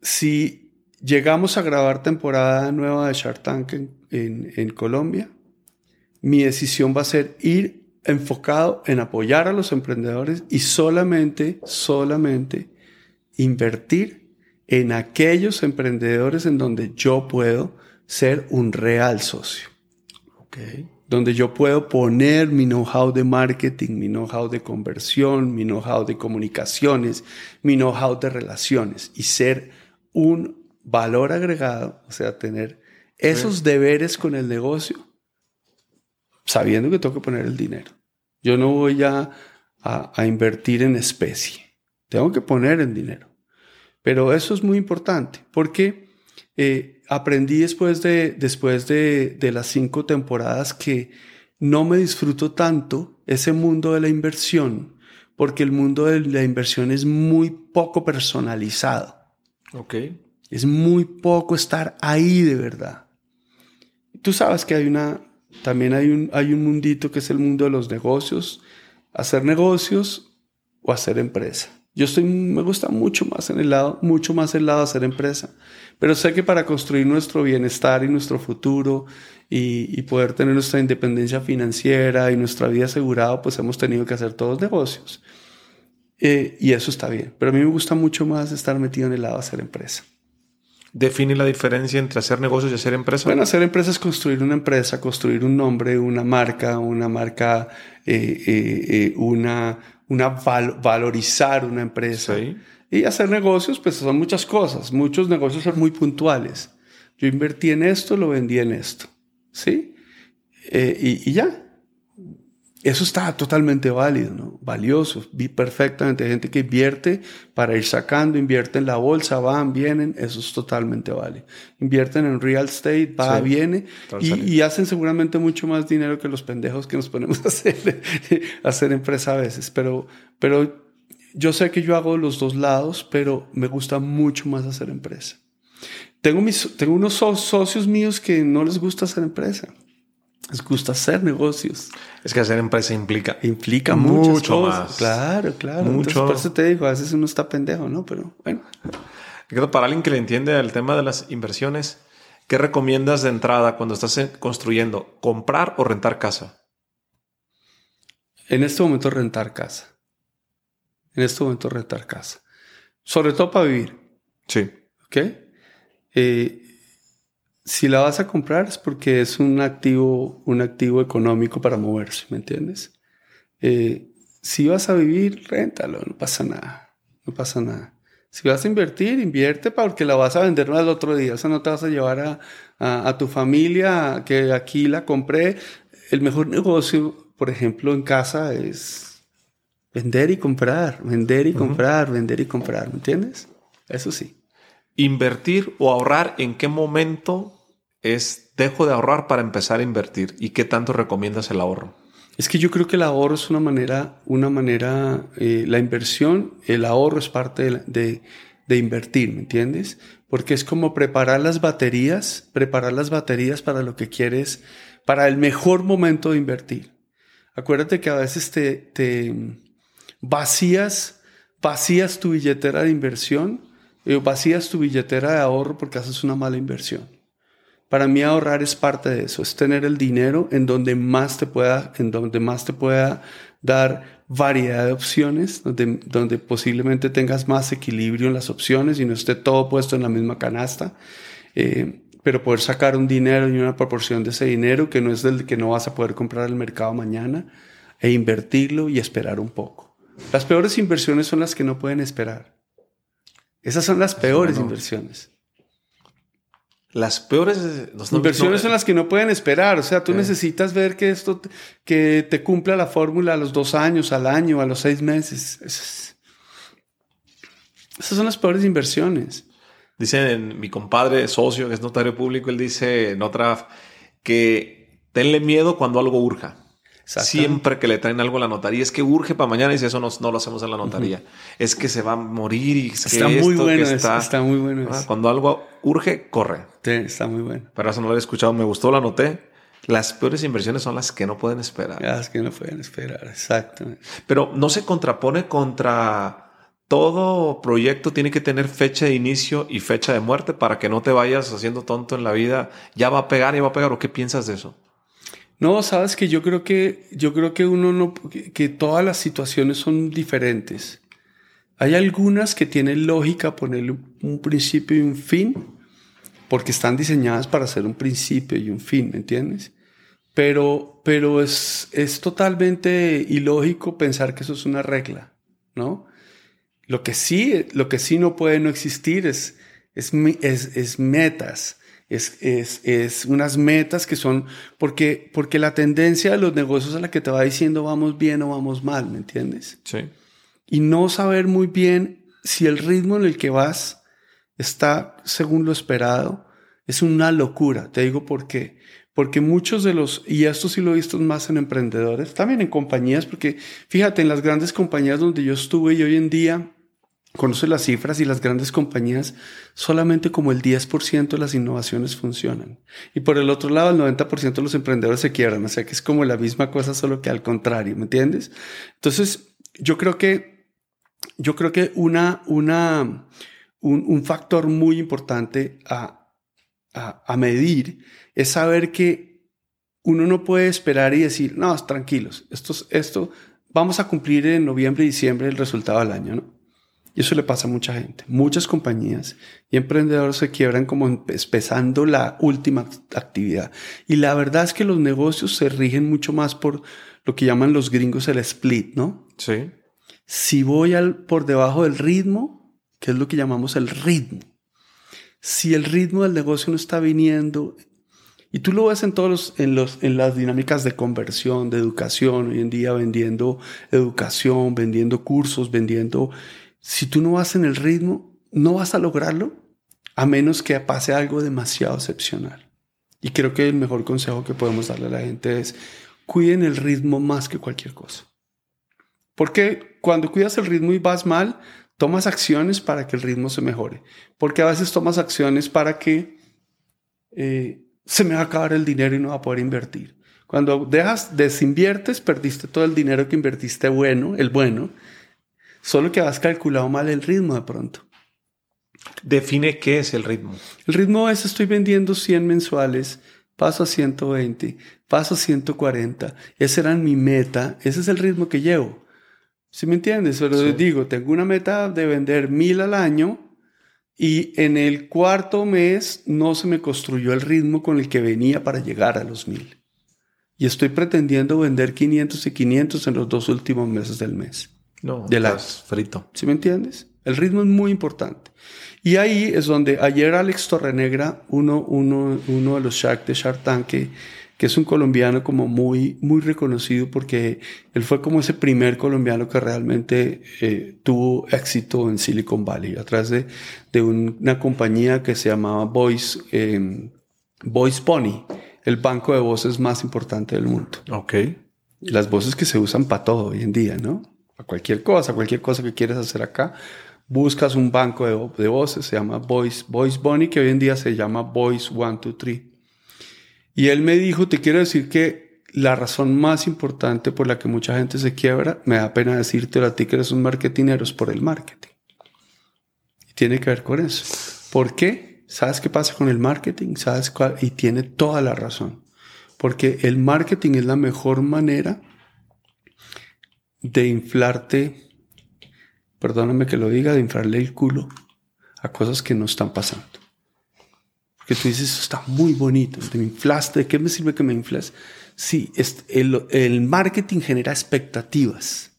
Si llegamos a grabar temporada nueva de Shark Tank en, en Colombia, mi decisión va a ser ir enfocado en apoyar a los emprendedores y solamente, solamente invertir en aquellos emprendedores en donde yo puedo ser un real socio. Okay. Donde yo puedo poner mi know-how de marketing, mi know-how de conversión, mi know-how de comunicaciones, mi know-how de relaciones y ser un valor agregado, o sea, tener esos deberes con el negocio, sabiendo que tengo que poner el dinero. Yo no voy a, a, invertir en especie, tengo que poner en dinero. Pero eso es muy importante porque eh, aprendí después, de, después de, de las cinco temporadas que no me disfruto tanto ese mundo de la inversión porque el mundo de la inversión es muy poco personalizado. Ok. Es muy poco estar ahí de verdad. Tú sabes que hay una, también hay un, hay un mundito que es el mundo de los negocios, hacer negocios o hacer empresa. Yo estoy, me gusta mucho más en el lado, mucho más el lado de hacer empresa. Pero sé que para construir nuestro bienestar y nuestro futuro y, poder tener nuestra independencia financiera y nuestra vida asegurada, pues hemos tenido que hacer todos negocios. Eh, y eso está bien. Pero a mí me gusta mucho más estar metido en el lado de hacer empresa. ¿Define la diferencia entre hacer negocios y hacer empresa? Bueno, hacer empresa es construir una empresa, construir un nombre, una marca, una marca, eh, eh, eh, una, una valorizar una empresa. Y hacer negocios, pues son muchas cosas. Muchos negocios son muy puntuales. Yo invertí en esto, lo vendí en esto. ¿Sí? y, y ya. Eso está totalmente válido, ¿no? Valioso, vi perfectamente. Gente que invierte para ir sacando, invierte en la bolsa, van, vienen, eso es totalmente válido. Invierten en real estate, va, viene, y, hacen seguramente mucho más dinero que los pendejos que nos ponemos a hacer, a hacer empresa a veces. Pero, pero yo sé que yo hago los dos lados, pero me gusta mucho más hacer empresa. Tengo, mis, tengo unos socios míos que no les gusta hacer empresa les gusta hacer negocios. Es que hacer empresa implica. Implica mucho más. Claro, claro. Mucho. por eso te digo, a veces uno está pendejo, ¿no? Pero bueno. Para alguien que le entiende el tema de las inversiones, ¿qué recomiendas de entrada cuando estás construyendo? ¿Comprar o rentar casa? En este momento rentar casa. En este momento rentar casa. Sobre todo para vivir. Sí. ¿Ok? Eh, si la vas a comprar es porque es un activo, un activo económico para moverse, ¿me entiendes? Eh, si vas a vivir, réntalo, no pasa nada, no pasa nada. Si vas a invertir, invierte porque la vas a vender al otro día. O sea, no te vas a llevar a, a, tu familia que aquí la compré. El mejor negocio, por ejemplo, en casa es vender y comprar, vender y comprar, vender y comprar, ¿me entiendes? Eso sí. Invertir o ahorrar, ¿en qué momento es dejo de ahorrar para empezar a invertir y qué tanto recomiendas el ahorro? Es que yo creo que el ahorro es una manera, una manera, eh, la inversión, el ahorro es parte de, invertir, ¿me entiendes? Porque es como preparar las baterías, preparar las baterías para lo que quieres, para el mejor momento de invertir. Acuérdate que a veces te, te vacías, vacías tu billetera de inversión, eh, vacías tu billetera de ahorro porque haces una mala inversión. Para mí ahorrar es parte de eso, es tener el dinero en donde más te pueda, en donde más te pueda dar variedad de opciones, donde, donde posiblemente tengas más equilibrio en las opciones y no esté todo puesto en la misma canasta. Eh, pero poder sacar un dinero y una proporción de ese dinero que no es del que no vas a poder comprar el mercado mañana e invertirlo y esperar un poco. Las peores inversiones son las que no pueden esperar. Esas son las peores inversiones. Las peores inversiones son las que no pueden esperar. O sea, tú necesitas ver que esto que te cumpla la fórmula a los dos años, al año, a los seis meses. Esas, son las peores inversiones. Dicen mi compadre socio, que es notario público, él dice en otra que tenle miedo cuando algo urja. Siempre que le traen algo a la notaría, es que urge para mañana y dice eso no, lo hacemos en la notaría. Es que se va a morir y está, muy bueno está, está, muy bueno Cuando algo urge, corre. Sí, está muy bueno. Pero eso no lo había escuchado, me gustó, lo anoté. Las peores inversiones son las que no pueden esperar. Las que no pueden esperar, exacto. Pero no se contrapone contra todo proyecto tiene que tener fecha de inicio y fecha de muerte para que no te vayas haciendo tonto en la vida. Ya va a pegar, y va a pegar. ¿O qué piensas de eso? No, sabes que yo creo que yo creo que uno no que, todas las situaciones son diferentes. Hay algunas que tienen lógica ponerle un principio y un fin, porque están diseñadas para ser un principio y un fin, ¿me entiendes? Pero, pero es, es totalmente ilógico pensar que eso es una regla, ¿no? Lo que sí, lo que sí no puede no existir es, es, es, es metas, es, es, es, unas metas que son, porque, porque la tendencia de los negocios a la que te va diciendo vamos bien o vamos mal, ¿me entiendes? Sí. Y no saber muy bien si el ritmo en el que vas está según lo esperado, es una locura. Te digo por qué. Porque muchos de los, y esto sí lo he visto más en emprendedores, también en compañías, porque fíjate, en las grandes compañías donde yo estuve y hoy en día conoce las cifras y las grandes compañías, solamente como el 10% de las innovaciones funcionan. Y por el otro lado, el 90% de los emprendedores se quiebran. O sea que es como la misma cosa, solo que al contrario, ¿me entiendes? Entonces, yo creo que, yo creo que una, una, un, factor muy importante a, a, medir es saber que uno no puede esperar y decir, no, tranquilos, esto, esto, vamos a cumplir en noviembre y diciembre el resultado del año, ¿no? Y eso le pasa a mucha gente. Muchas compañías y emprendedores se quiebran como empezando la última actividad. Y la verdad es que los negocios se rigen mucho más por lo que llaman los gringos el split, ¿no? Sí. Si voy al, por debajo del ritmo, que es lo que llamamos el ritmo. Si el ritmo del negocio no está viniendo, y tú lo ves en todos los, en los, en las dinámicas de conversión, de educación, hoy en día vendiendo educación, vendiendo cursos, vendiendo si tú no vas en el ritmo, no vas a lograrlo a menos que pase algo demasiado excepcional. Y creo que el mejor consejo que podemos darle a la gente es cuiden el ritmo más que cualquier cosa. Porque cuando cuidas el ritmo y vas mal, tomas acciones para que el ritmo se mejore. Porque a veces tomas acciones para que eh, se me va a acabar el dinero y no va a poder invertir. Cuando dejas, desinviertes, perdiste todo el dinero que invertiste bueno, el bueno, Solo que has calculado mal el ritmo de pronto. Define qué es el ritmo. El ritmo es estoy vendiendo 100 mensuales, paso a 120, paso a 140. Esa era mi meta, ese es el ritmo que llevo. ¿Sí me entiendes? Pero les digo, tengo una meta de vender mil al año y en el cuarto mes no se me construyó el ritmo con el que venía para llegar a los mil. Y estoy pretendiendo vender 500 y 500 en los dos últimos meses del mes. No, de las frito. ¿Sí me entiendes? El ritmo es muy importante. Y ahí es donde ayer Alex Torrenegra, uno, uno, uno de los Shark de Shark Tank, que, es un colombiano como muy, muy reconocido porque él fue como ese primer colombiano que realmente eh, tuvo éxito en Silicon Valley a través de, de una compañía que se llamaba Voice, eh, Voice Pony, el banco de voces más importante del mundo. Ok. las voces que se usan para todo hoy en día, ¿no? A cualquier cosa, cualquier cosa que quieras hacer acá, buscas un banco de, de voces, se llama Voice, Voice Bunny, que hoy en día se llama Voice 123. Y él me dijo, te quiero decir que la razón más importante por la que mucha gente se quiebra, me da pena decirte a ti que eres un marketinero, es por el marketing. Y tiene que ver con eso. ¿Por qué? ¿Sabes qué pasa con el marketing? ¿Sabes cuál? Y tiene toda la razón. Porque el marketing es la mejor manera de inflarte, perdóname que lo diga, de inflarle el culo a cosas que no están pasando. Porque tú dices, eso está muy bonito, te me inflaste, ¿de qué me sirve que me infles? Sí, el, el marketing genera expectativas.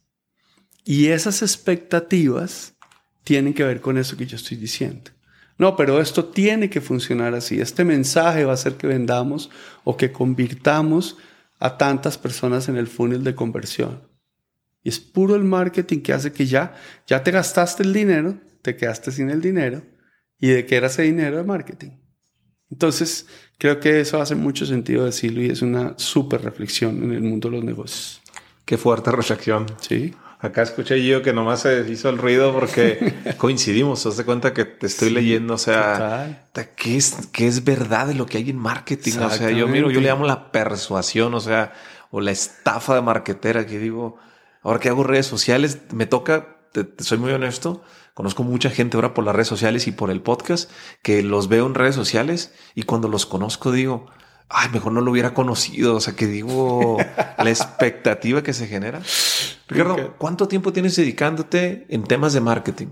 Y esas expectativas tienen que ver con eso que yo estoy diciendo. No, pero esto tiene que funcionar así. Este mensaje va a hacer que vendamos o que convirtamos a tantas personas en el funnel de conversión. Y es puro el marketing que hace que ya, ya te gastaste el dinero, te quedaste sin el dinero. ¿Y de qué era ese dinero de marketing? Entonces, creo que eso hace mucho sentido decirlo y es una súper reflexión en el mundo de los negocios. Qué fuerte reflexión. Sí. Acá escuché yo que nomás se hizo el ruido porque coincidimos. Te das cuenta que te estoy leyendo. O sea, ¿qué es, ¿qué es verdad de lo que hay en marketing? O sea, yo miro, yo le llamo la persuasión, o sea, o la estafa de marketera que digo, ahora que hago redes sociales, me toca, te, soy muy honesto, conozco mucha gente ahora por las redes sociales y por el podcast que los veo en redes sociales y cuando los conozco digo, ay, mejor no lo hubiera conocido. O sea, que digo, la expectativa que se genera. Ricardo, ¿cuánto tiempo tienes dedicándote en temas de marketing?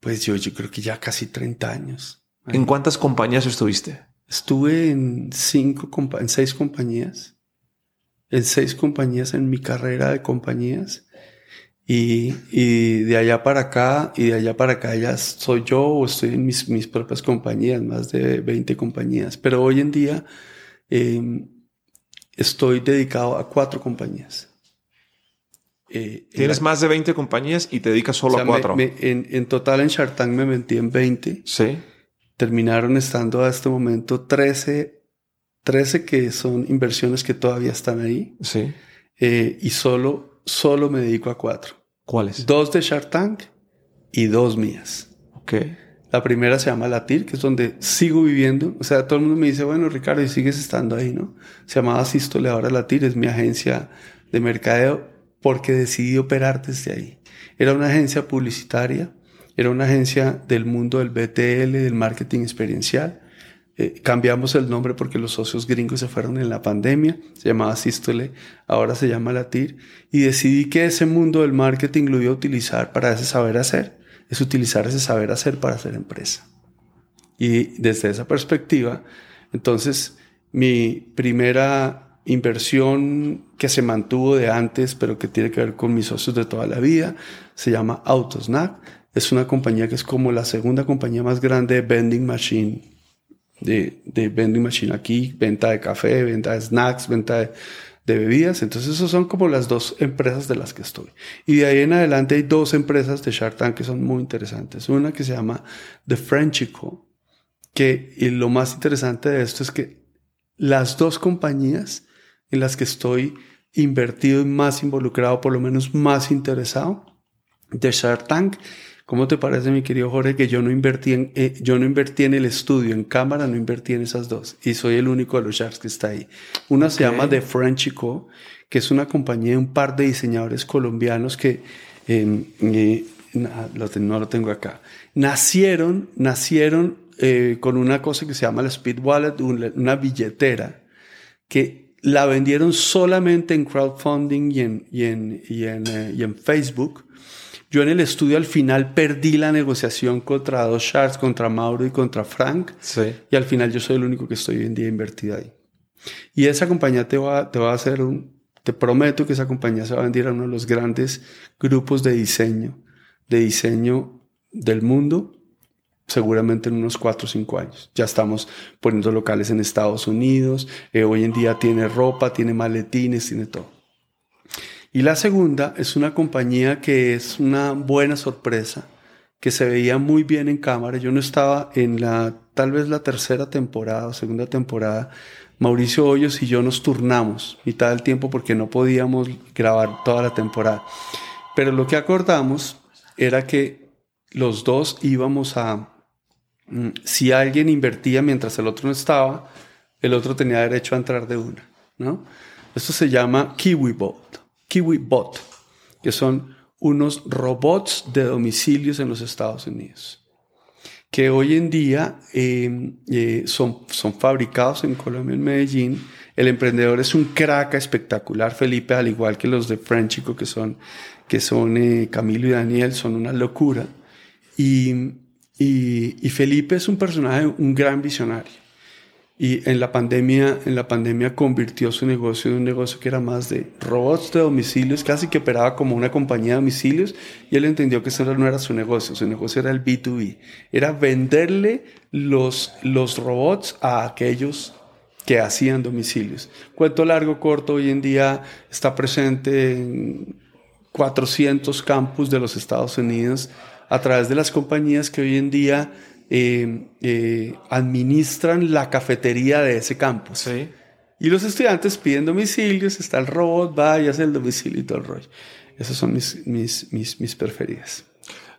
Pues yo, yo creo que ya casi 30 años. ¿En cuántas compañías estuviste? Estuve en cinco, en seis compañías. En seis compañías en mi carrera de compañías. Y, y, de allá para acá, y de allá para acá ya soy yo o estoy en mis, mis propias compañías, más de 20 compañías. Pero hoy en día Em, estoy dedicado a cuatro compañías. Eh, Tienes más de 20 compañías y te dedicas solo a cuatro. en, total en Shark Tank me metí en 20. Sí. Terminaron estando a este momento 13, 13 que son inversiones que todavía están ahí. Sí. Eh, y solo, solo me dedico a cuatro. ¿Cuáles? Dos de Shark Tank y dos mías. Ok. La primera se llama Latir, que es donde sigo viviendo. O sea, todo el mundo me dice, bueno, Ricardo, y sigues estando ahí, ¿no? Se llamaba Sístole, ahora Latir, es mi agencia de mercadeo, porque decidí operar desde ahí. Era una agencia publicitaria, era una agencia del mundo del BTL, del marketing experiencial. Eh, cambiamos el nombre porque los socios gringos se fueron en la pandemia, se llamaba Sístole, ahora se llama Latir, y decidí que ese mundo del marketing lo iba a utilizar para ese saber hacer es utilizar ese saber hacer para hacer empresa. Y desde esa perspectiva, entonces, mi primera inversión que se mantuvo de antes, pero que tiene que ver con mis socios de toda la vida, se llama Autosnack. Es una compañía que es como la segunda compañía más grande de vending machine, de, vending machine aquí, venta de café, venta de snacks, venta de de bebidas. Entonces, esas son como las dos empresas de las que estoy. Y de ahí en adelante hay dos empresas de Shark Tank que son muy interesantes. Una que se llama The Frenchico, que y lo más interesante de esto es que las dos compañías en las que estoy invertido y más involucrado, por lo menos más interesado, de Shark Tank, ¿Cómo te parece, mi querido Jorge, que yo no invertí en, eh, yo no invertí en el estudio, en cámara, no invertí en esas dos. Y soy el único de los Sharks que está ahí. Una se llama The Frenchico, que es una compañía de un par de diseñadores colombianos que, em, eh, no lo tengo acá, nacieron, nacieron eh, con una cosa que se llama la Speed Wallet, una billetera, que la vendieron solamente en crowdfunding y en, y en, y en, y en Facebook yo en el estudio al final perdí la negociación contra dos sharks, contra Mauro y contra Frank. Sí. Y al final yo soy el único que estoy hoy en día invertido ahí. Y esa compañía te va, te va a hacer un, te prometo que esa compañía se va a vender a uno de los grandes grupos de diseño, de diseño del mundo, seguramente en unos 4 o 5 años. Ya estamos poniendo locales en Estados Unidos, eh, hoy en día tiene ropa, tiene maletines, tiene todo. Y la segunda es una compañía que es una buena sorpresa que se veía muy bien en cámara. Yo no estaba en la, tal vez la tercera temporada o segunda temporada. Mauricio Hoyos y yo nos turnamos mitad del tiempo porque no podíamos grabar toda la temporada. Pero lo que acordamos era que los dos íbamos a, mm, si alguien invertía mientras el otro no estaba, el otro tenía derecho a entrar de una, ¿no? Esto se llama KiwiBot, KiwiBot, que son unos robots de domicilios en los Estados Unidos, que hoy en día em, eh, son, son fabricados en Colombia, en Medellín. El emprendedor es un crack espectacular, Felipe, al igual que los de Frenchico, que son, que son eh, Camilo y Daniel, son una locura. Y, y Felipe es un personaje, un gran visionario y en la pandemia, en la pandemia convirtió su negocio en un negocio que era más de robots de domicilios, casi que operaba como una compañía de domicilios, y él entendió que eso no era su negocio, su negocio era el B2B, era venderle los, los robots a aquellos que hacían domicilios. Cuento largo, corto, hoy en día está presente en 400 campus de los Estados Unidos a través de las compañías que hoy en día eh, eh, administran la cafetería de ese campus. Y los estudiantes piden domicilios, está el robot, va y hace el domicilio y todo el rollo. Esas son mis, mis, mis, mis preferidas.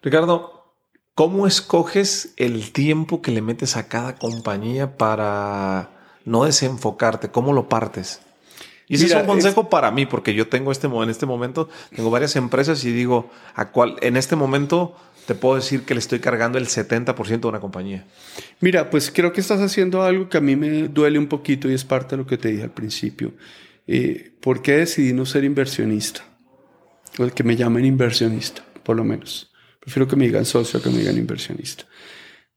Ricardo, ¿cómo escoges el tiempo que le metes a cada compañía para no desenfocarte? ¿Cómo lo partes? Y ese es un consejo para mí, porque yo tengo este, en este momento, tengo varias empresas y digo, a cuál, en este momento te puedo decir que le estoy cargando el 70% de una compañía. Mira, pues creo que estás haciendo algo que a mí me duele un poquito y es parte de lo que te dije al principio. Eh, ¿Por qué decidí no ser inversionista? O el que me llamen inversionista, por lo menos. Prefiero que me digan socio que me digan inversionista.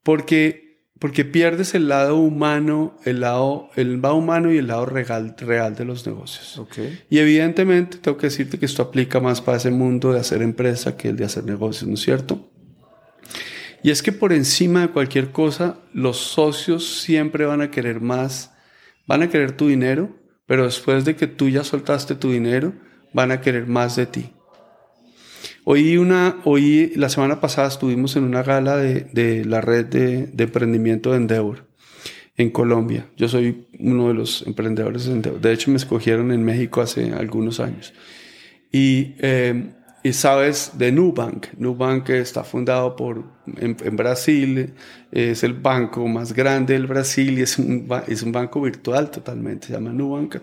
Porque, porque pierdes el lado humano, el lado, el lado humano y el lado real, real de los negocios. Okay. Y evidentemente tengo que decirte que esto aplica más para ese mundo de hacer empresa que el de hacer negocios, ¿no es cierto? Y es que por encima de cualquier cosa, los socios siempre van a querer más, van a querer tu dinero, pero después de que tú ya soltaste tu dinero, van a querer más de ti. Hoy, una, hoy la semana pasada estuvimos en una gala de, la red de, emprendimiento de Endeavor en Colombia. Yo soy uno de los emprendedores de Endeavor. De hecho, me escogieron en México hace algunos años. Y eh, y sabes de Nubank. Nubank está fundado por, en, Brasil, es el banco más grande del Brasil y es un, es un banco virtual totalmente, se llama Nubank.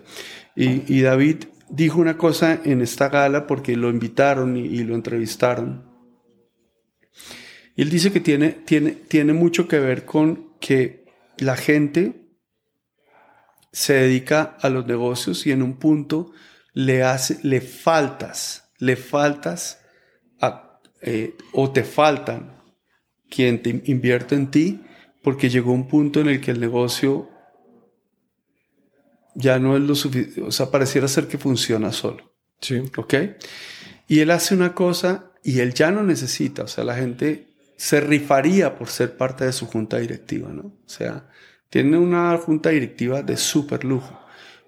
Y, y David dijo una cosa en esta gala porque lo invitaron y, y, lo entrevistaron. Y él dice que tiene, tiene, tiene mucho que ver con que la gente se dedica a los negocios y en un punto le, hace, le faltas le faltas eh, o te faltan quien te invierte en ti porque llegó un punto en el que el negocio ya no es lo suficiente, o sea, pareciera ser que funciona solo. Sí. ¿Ok? Y él hace una cosa y él ya no necesita, o sea, la gente se rifaría por ser parte de su junta directiva, ¿no? O sea, tiene una junta directiva de súper lujo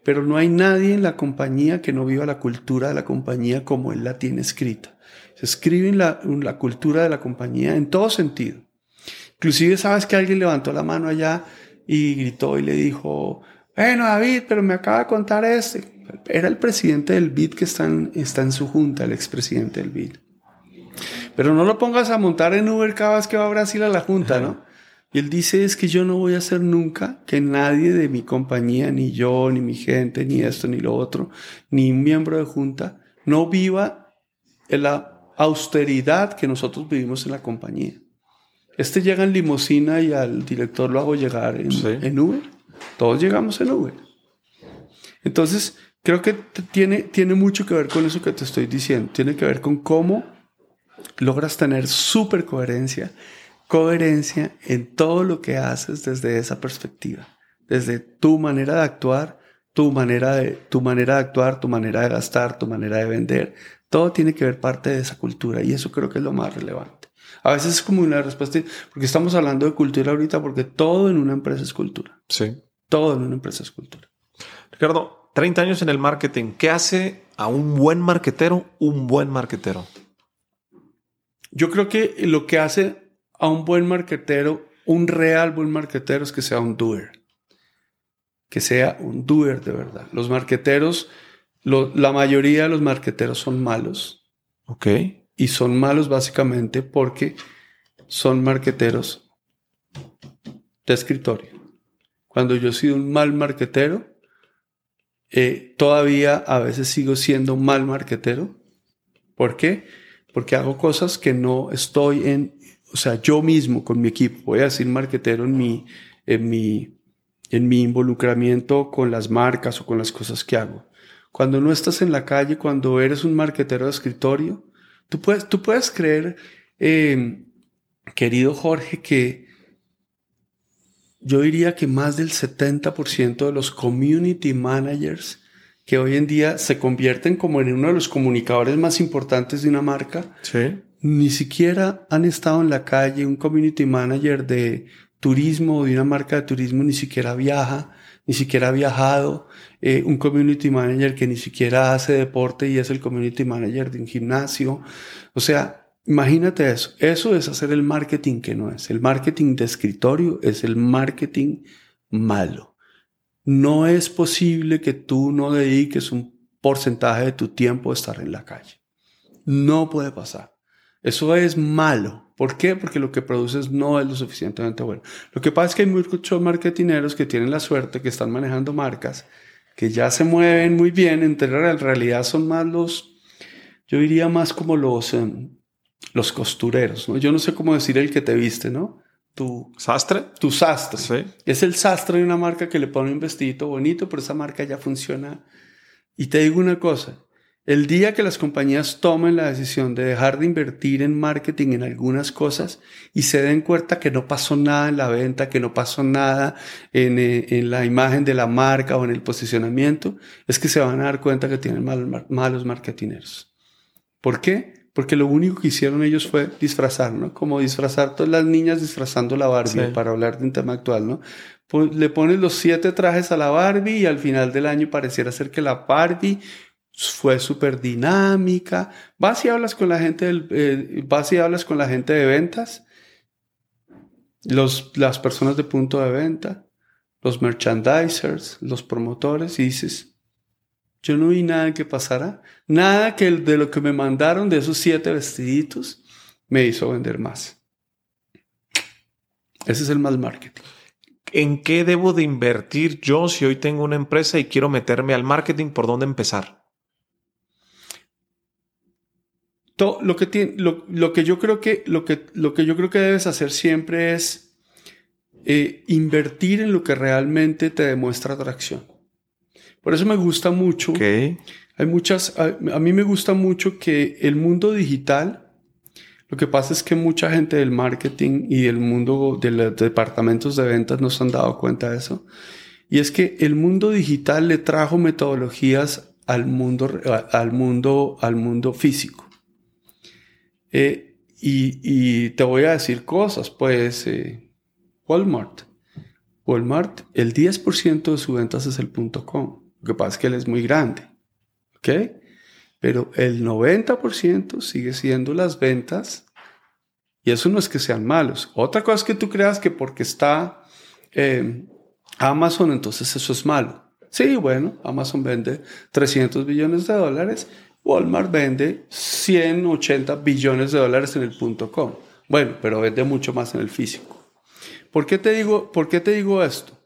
pero no hay nadie en la compañía que no viva la cultura de la compañía como él la tiene escrita. Se escribe en la, la cultura de la compañía en todo sentido. Inclusive sabes que alguien levantó la mano allá y gritó y le dijo, bueno David, pero me acaba de contar este. Era el presidente del BID que está en, está en su junta, el expresidente del BID. Pero no lo pongas a montar en Uber cada vez que va a Brasil a la junta, ¿no? Y él dice, es que yo no voy a hacer nunca que nadie de mi compañía, ni yo, ni mi gente, ni esto, ni lo otro, ni un miembro de junta, no viva en la austeridad que nosotros vivimos en la compañía. Este llega en limusina y al director lo hago llegar en, en Uber. Todos llegamos en Uber. Entonces, creo que tiene, tiene mucho que ver con eso que te estoy diciendo. Tiene que ver con cómo logras tener súper coherencia coherencia en todo lo que haces desde esa perspectiva, desde tu manera de actuar, tu manera de, tu manera de actuar, tu manera de gastar, tu manera de vender. Todo tiene que ver parte de esa cultura y eso creo que es lo más relevante. A veces es como una respuesta, porque estamos hablando de cultura ahorita, porque todo en una empresa es cultura. Sí. Todo en una empresa es cultura. Ricardo, 30 años en el marketing. ¿Qué hace a un buen marketero un buen marketero? Yo creo que lo que hace a un buen marquetero, un real buen marquetero es que sea un doer. Que sea un doer de verdad. Los marqueteros, la mayoría de los marqueteros son malos. Ok. Y son malos básicamente porque son marqueteros de escritorio. Cuando yo he sido un mal marquetero, eh, todavía a veces sigo siendo mal marquetero. ¿Por qué? Porque hago cosas que no estoy en, o sea, yo mismo con mi equipo, voy a decir marquetero en mi, en mi, en mi involucramiento con las marcas o con las cosas que hago. Cuando no estás en la calle, cuando eres un marquetero de escritorio, tú puedes, tú puedes creer, eh, querido Jorge, que yo diría que más del 70% de los community managers que hoy en día se convierten como en uno de los comunicadores más importantes de una marca, ni siquiera han estado en la calle. Un community manager de turismo o de una marca de turismo ni siquiera viaja, ni siquiera ha viajado. Eh, un community manager que ni siquiera hace deporte y es el community manager de un gimnasio. O sea, Imagínate eso. Eso es hacer el marketing que no es. El marketing de escritorio es el marketing malo. No es posible que tú no dediques un porcentaje de tu tiempo a estar en la calle. No puede pasar. Eso es malo. ¿Por qué? Porque lo que produces no es lo suficientemente bueno. Lo que pasa es que hay muchos marketineros que tienen la suerte, que están manejando marcas, que ya se mueven muy bien, en realidad son más los, yo diría más como los, em, los costureros, ¿no? Yo no sé cómo decir el que te viste, ¿no? Tu sastre. Tu sastre. Sí. Es el sastre de una marca que le pone un vestidito bonito, pero esa marca ya funciona. Y te digo una cosa, el día que las compañías tomen la decisión de dejar de invertir en marketing en algunas cosas y se den cuenta que no pasó nada en la venta, que no pasó nada en, eh, en la imagen de la marca o en el posicionamiento, es que se van a dar cuenta que tienen malos marketineros. ¿Por qué? porque lo único que hicieron ellos fue disfrazar, ¿no? Como disfrazar todas las niñas disfrazando la Barbie, para hablar de un tema actual, ¿no? Pues le pones los siete trajes a la Barbie y al final del año pareciera ser que la Barbie fue súper dinámica. Vas y hablas con la gente del, eh, vas y hablas con la gente de ventas, los, las personas de punto de venta, los merchandisers, los promotores y dices, yo no vi nada que pasara. Nada que de lo que me mandaron de esos siete vestiditos me hizo vender más. Ese es el mal marketing. ¿En qué debo de invertir yo si hoy tengo una empresa y quiero meterme al marketing? ¿Por dónde empezar? Lo, que tiene, lo, que yo creo que, lo, que, lo que yo creo que debes hacer siempre es eh, invertir en lo que realmente te demuestra atracción. Por eso me gusta mucho. Hay muchas, a, mí me gusta mucho que el mundo digital, lo que pasa es que mucha gente del marketing y del mundo de los departamentos de ventas no se han dado cuenta de eso. Y es que el mundo digital le trajo metodologías al mundo, al mundo, al mundo físico. Eh, y, te voy a decir cosas, pues eh, Walmart. Walmart, el 10% de sus ventas es el .com. Lo que pasa es que él es muy grande. ¿Ok? Pero el 90% sigue siendo las ventas. Y eso no es que sean malos. Otra cosa es que tú creas que porque está eh, Amazon, entonces eso es malo. Sí, bueno, Amazon vende 300 billones de dólares. Walmart vende 180 billones de dólares en el punto com. Bueno, pero vende mucho más en el físico. ¿Por qué te digo, por qué te digo esto?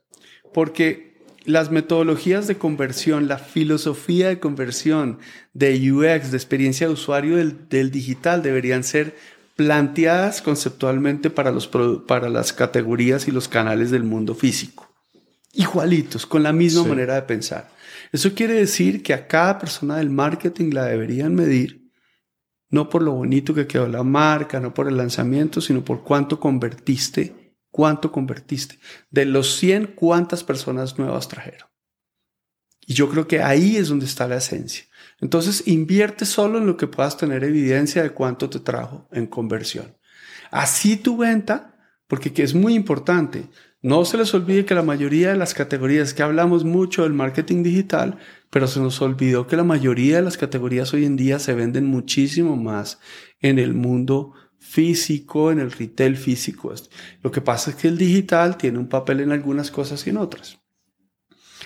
Porque las metodologías de conversión, la filosofía de conversión de UX, de experiencia de usuario del, digital, deberían ser planteadas conceptualmente para, los, para las categorías y los canales del mundo físico. Igualitos, con la misma manera de pensar. Eso quiere decir que a cada persona del marketing la deberían medir, no por lo bonito que quedó la marca, no por el lanzamiento, sino por cuánto convertiste ¿Cuánto convertiste? De los 100, ¿cuántas personas nuevas trajeron? Y yo creo que ahí es donde está la esencia. Entonces, invierte solo en lo que puedas tener evidencia de cuánto te trajo en conversión. Así tu venta, porque es muy importante, no se les olvide que la mayoría de las categorías que hablamos mucho del marketing digital, pero se nos olvidó que la mayoría de las categorías hoy en día se venden muchísimo más en el mundo físico, en el retail físico. Lo que pasa es que el digital tiene un papel en algunas cosas y en otras.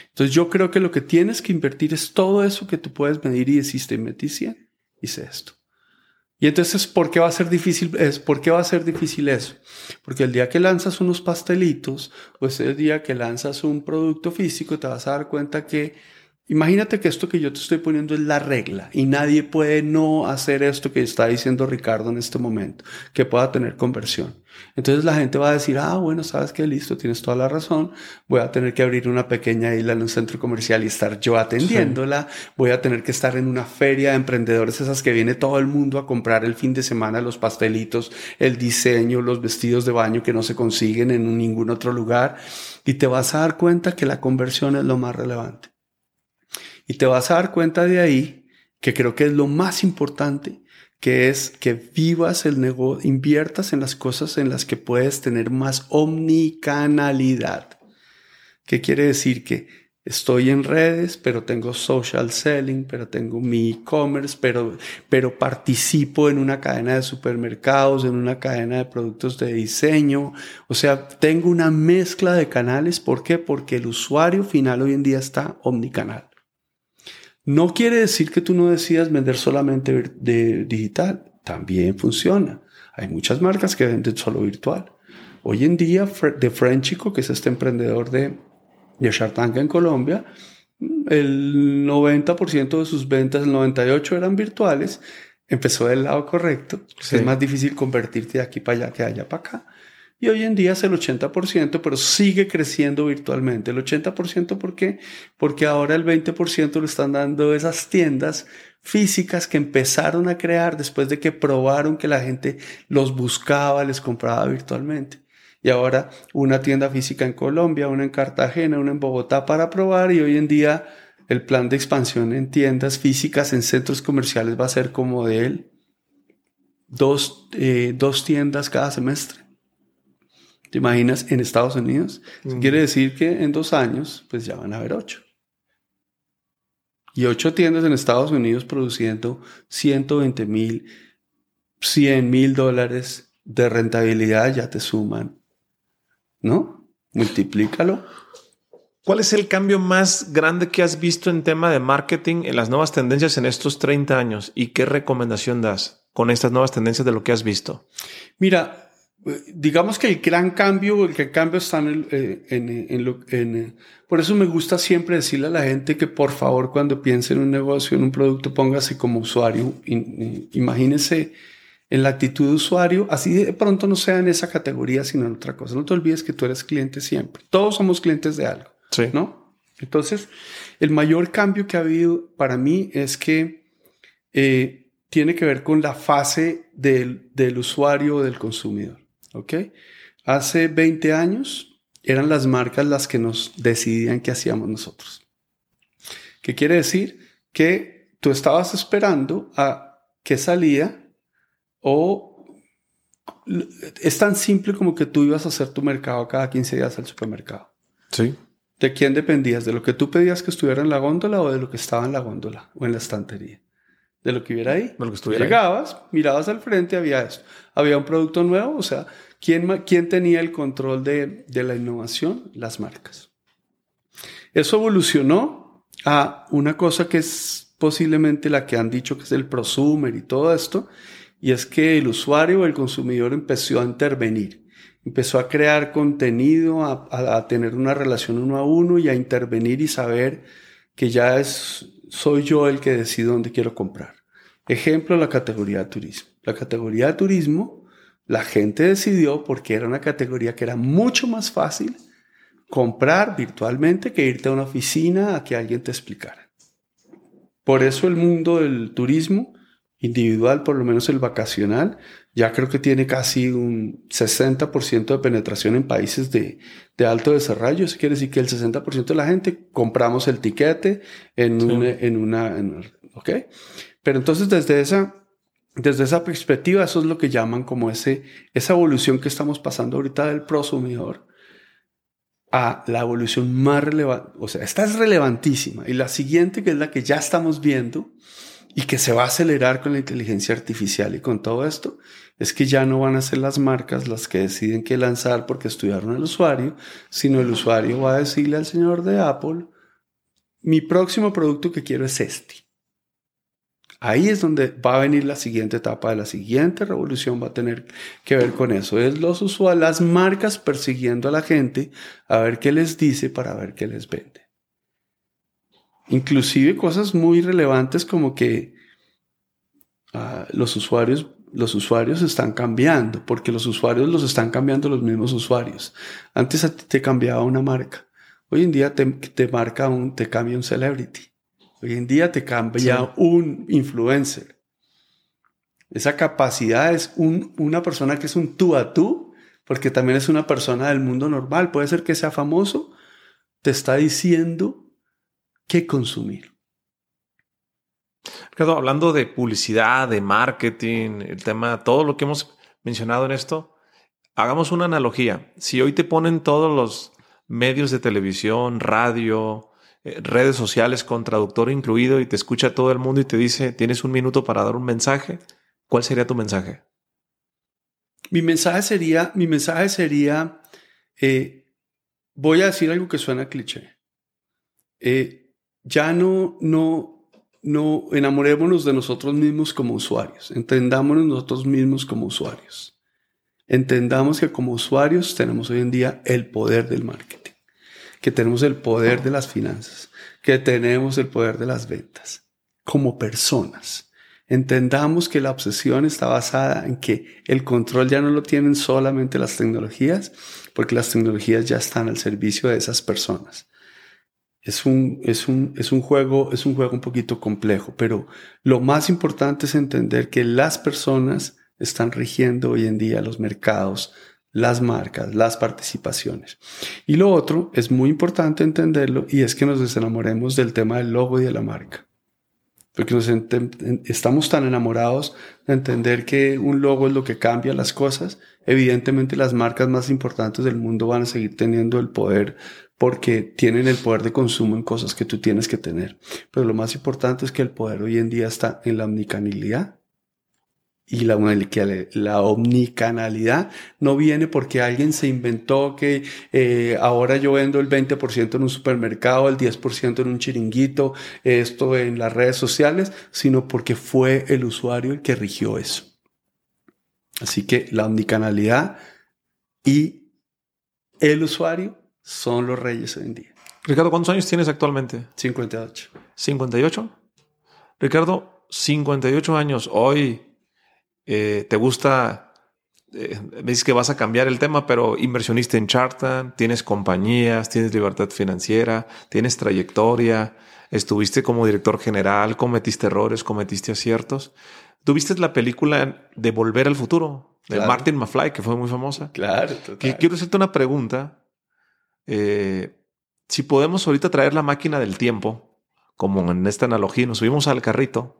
Entonces yo creo que lo que tienes que invertir es todo eso que tú puedes medir y deciste, metí 100, hice esto. Y entonces, ¿por qué va a ser difícil? Es, ¿Por qué va a ser difícil eso? Porque el día que lanzas unos pastelitos, o ese día que lanzas un producto físico, te vas a dar cuenta que Imagínate que esto que yo te estoy poniendo es la regla y nadie puede no hacer esto que está diciendo Ricardo en este momento, que pueda tener conversión. Entonces la gente va a decir, ah, bueno, sabes que listo, tienes toda la razón, voy a tener que abrir una pequeña isla en un centro comercial y estar yo atendiéndola, voy a tener que estar en una feria de emprendedores, esas que viene todo el mundo a comprar el fin de semana los pastelitos, el diseño, los vestidos de baño que no se consiguen en ningún otro lugar y te vas a dar cuenta que la conversión es lo más relevante. Y te vas a dar cuenta de ahí que creo que es lo más importante, que es que vivas el negocio, inviertas en las cosas en las que puedes tener más omnicanalidad. ¿Qué quiere decir? Que estoy en redes, pero tengo social selling, pero tengo mi e-commerce, pero, pero participo en una cadena de supermercados, en una cadena de productos de diseño. O sea, tengo una mezcla de canales. ¿Por qué? Porque el usuario final hoy en día está omnicanal. No quiere decir que tú no decidas vender solamente de digital. También funciona. Hay muchas marcas que venden solo virtual. Hoy en día, de Frenchico, que es este emprendedor de, de Shark en Colombia, el 90% de sus ventas, el 98% eran virtuales. Empezó del lado correcto. Es más difícil convertirte de aquí para allá que allá para acá. Y hoy en día es el 80%, pero sigue creciendo virtualmente. El 80%, ¿por qué? Porque ahora el 20% lo están dando esas tiendas físicas que empezaron a crear después de que probaron que la gente los buscaba, les compraba virtualmente. Y ahora una tienda física en Colombia, una en Cartagena, una en Bogotá para probar y hoy en día el plan de expansión en tiendas físicas, en centros comerciales va a ser como de él, dos, eh, dos tiendas cada semestre. ¿Te imaginas en Estados Unidos? Quiere decir que en dos años, pues ya van a haber ocho. Y ocho tiendas en Estados Unidos produciendo 120 mil, 100 mil dólares de rentabilidad ya te suman. ¿No? Multiplícalo. ¿Cuál es el cambio más grande que has visto en tema de marketing en las nuevas tendencias en estos 30 años? ¿Y qué recomendación das con estas nuevas tendencias de lo que has visto? Mira, digamos que el gran cambio, el cambio está en, eh, en, lo, en, eh, por eso me gusta siempre decirle a la gente que por favor cuando piense en un negocio, en un producto, póngase como usuario, imagínese en la actitud de usuario, así de pronto no sea en esa categoría, sino en otra cosa. No te olvides que tú eres cliente siempre. Todos somos clientes de algo, sí. ¿no? Entonces, el mayor cambio que ha habido para mí es que eh, tiene que ver con la fase del, del usuario o del consumidor. ¿Ok? Hace 20 años eran las marcas las que nos decidían qué hacíamos nosotros. ¿Qué quiere decir? Que tú estabas esperando a que salía o es tan simple como que tú ibas a hacer tu mercado cada 15 días al supermercado. Sí. ¿De quién dependías? ¿De lo que tú pedías que estuviera en la góndola o de lo que estaba en la góndola o en la estantería? De lo que hubiera ahí. De lo que estuviera Llegabas, mirabas al frente, había esto. Había un producto nuevo, o sea, ¿Quién, tenía el control de, la innovación? Las marcas. Eso evolucionó a una cosa que es posiblemente la que han dicho que es el prosumer y todo esto, y es que el usuario o el consumidor empezó a intervenir, empezó a crear contenido, a, tener una relación uno a uno y a intervenir y saber que ya es, soy yo el que decido dónde quiero comprar. Ejemplo, la categoría de turismo. La categoría de turismo la gente decidió, porque era una categoría que era mucho más fácil comprar virtualmente que irte a una oficina a que alguien te explicara. Por eso el mundo del turismo individual, por lo menos el vacacional, ya creo que tiene casi un 60% de penetración en países de, alto desarrollo. Eso quiere decir que el 60% de la gente compramos el tiquete en, una, en una, ¿ok? Pero entonces desde esa desde esa perspectiva, eso es lo que llaman como ese, esa evolución que estamos pasando ahorita del prosumidor a la evolución más relevante. O sea, esta es relevantísima. Y la siguiente, que es la que ya estamos viendo, y que se va a acelerar con la inteligencia artificial y con todo esto, es que ya no van a ser las marcas las que deciden qué lanzar porque estudiaron al usuario, sino el usuario va a decirle al señor de Apple, mi próximo producto que quiero es este. Ahí es donde va a venir la siguiente etapa de la siguiente revolución, va a tener que ver con eso. Es los usuarios, las marcas persiguiendo a la gente a ver qué les dice para ver qué les vende. Inclusive cosas muy relevantes como que ah, los usuarios los usuarios están cambiando, porque los usuarios los están cambiando los mismos usuarios. Antes a ti te cambiaba una marca. Hoy en día te, te marca un, te cambia un celebrity. Hoy en día te cambia un influencer. Esa capacidad es un, una persona que es un tú a tú, porque también es una persona del mundo normal. Puede ser que sea famoso, te está diciendo qué consumir. Hablando de publicidad, de marketing, el tema, todo lo que hemos mencionado en esto, hagamos una analogía. Si hoy te ponen todos los medios de televisión, radio, eh, redes sociales con traductor incluido y te escucha todo el mundo y te dice, tienes un minuto para dar un mensaje, ¿cuál sería tu mensaje? Mi mensaje sería, mi mensaje sería, eh, voy a decir algo que suena cliché. Eh, ya no, no, no enamorémonos de nosotros mismos como usuarios, entendámonos nosotros mismos como usuarios. Entendamos que como usuarios tenemos hoy en día el poder del marketing, que tenemos el poder de las finanzas, que tenemos el poder de las ventas, como personas. Entendamos que la obsesión está basada en que el control ya no lo tienen solamente las tecnologías, porque las tecnologías ya están al servicio de esas personas es un, es un, es un juego, es un juego un poquito complejo, pero lo más importante es entender que las personas están rigiendo hoy en día los mercados, las marcas, las participaciones. Y lo otro es muy importante entenderlo y es que nos desenamoremos del tema del logo y de la marca. Porque nos estamos tan enamorados de entender que un logo es lo que cambia las cosas. Evidentemente las marcas más importantes del mundo van a seguir teniendo el poder porque tienen el poder de consumo en cosas que tú tienes que tener. Pero lo más importante es que el poder hoy en día está en la omnicanalidad. Y la, la omnicanalidad no viene porque alguien se inventó que eh, ahora yo vendo el 20% en un supermercado, el 10% en un chiringuito, esto en las redes sociales, sino porque fue el usuario el que rigió eso. Así que la omnicanalidad y el usuario son los reyes hoy en día. Ricardo, ¿cuántos años tienes actualmente? 58. ¿58? Ricardo, 58 años. Hoy eh, te gusta, eh, me dices que vas a cambiar el tema, pero inversionista en Chartan, tienes compañías, tienes libertad financiera, tienes trayectoria, estuviste como director general, cometiste errores, cometiste aciertos. ¿Tuviste la película de Volver al Futuro? De Martin McFly, que fue muy famosa. Claro. quiero hacerte una pregunta eh, si podemos ahorita traer la máquina del tiempo, como en esta analogía, nos subimos al carrito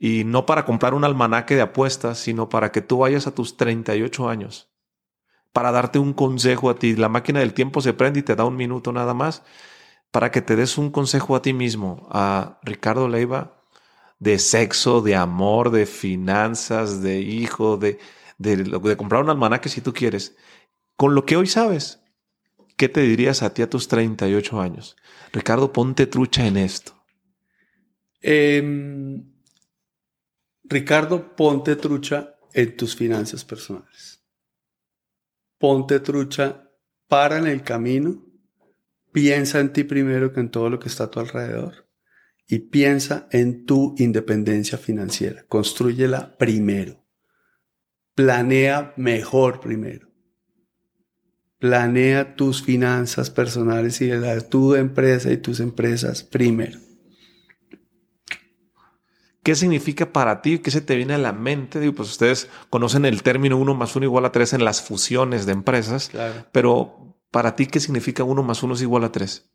y no para comprar un almanaque de apuestas, sino para que tú vayas a tus 38 años, para darte un consejo a ti. La máquina del tiempo se prende y te da un minuto nada más para que te des un consejo a ti mismo, a Ricardo Leiva, de sexo, de amor, de finanzas, de hijo, de, de, comprar un almanaque si tú quieres, con lo que hoy sabes. ¿Qué te dirías a ti a tus 38 años? Ricardo, ponte trucha en esto. Em, Ricardo, ponte trucha en tus finanzas personales. Ponte trucha, para en el camino, piensa en ti primero que en todo lo que está a tu alrededor y piensa en tu independencia financiera. Construyela primero. Planea mejor primero. Planea tus finanzas personales y de tu empresa y tus empresas primero. ¿Qué significa para ti? ¿Qué se te viene a la mente? Digo, pues ustedes conocen el término 1 más 1 igual a 3 en las fusiones de empresas, pero para ti, ¿qué significa 1 más 1 es igual a 3?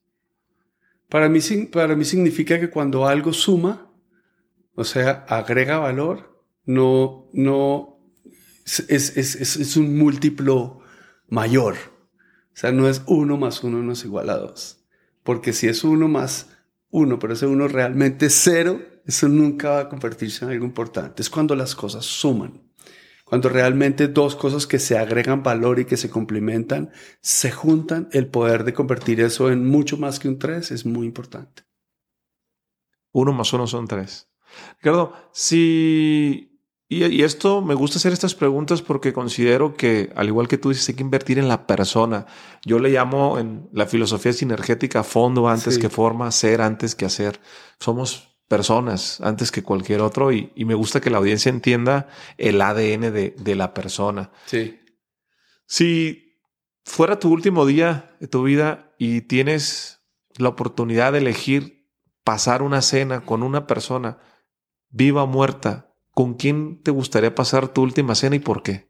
Para mí, para mí significa que cuando algo suma, o sea, agrega valor, no, no, es, es, es un múltiplo mayor. O sea, no es uno más uno no es igual a dos. Porque si es uno más uno, pero ese uno realmente es cero, Eso nunca va a convertirse en algo importante. Es cuando las cosas suman. Cuando realmente dos cosas que se agregan valor y que se complementan se juntan, el poder de convertir eso en mucho más que un tres es muy importante. Uno más uno son tres. Ricardo, si... Y, esto me gusta hacer estas preguntas porque considero que, al igual que tú dices, hay que invertir en la persona. Yo le llamo en la filosofía sinergética fondo antes que forma, ser antes que hacer. Somos personas antes que cualquier otro y, me gusta que la audiencia entienda el ADN de, la persona. Sí. Si fuera tu último día de tu vida y tienes la oportunidad de elegir pasar una cena con una persona viva o muerta, ¿con quién te gustaría pasar tu última cena y por qué?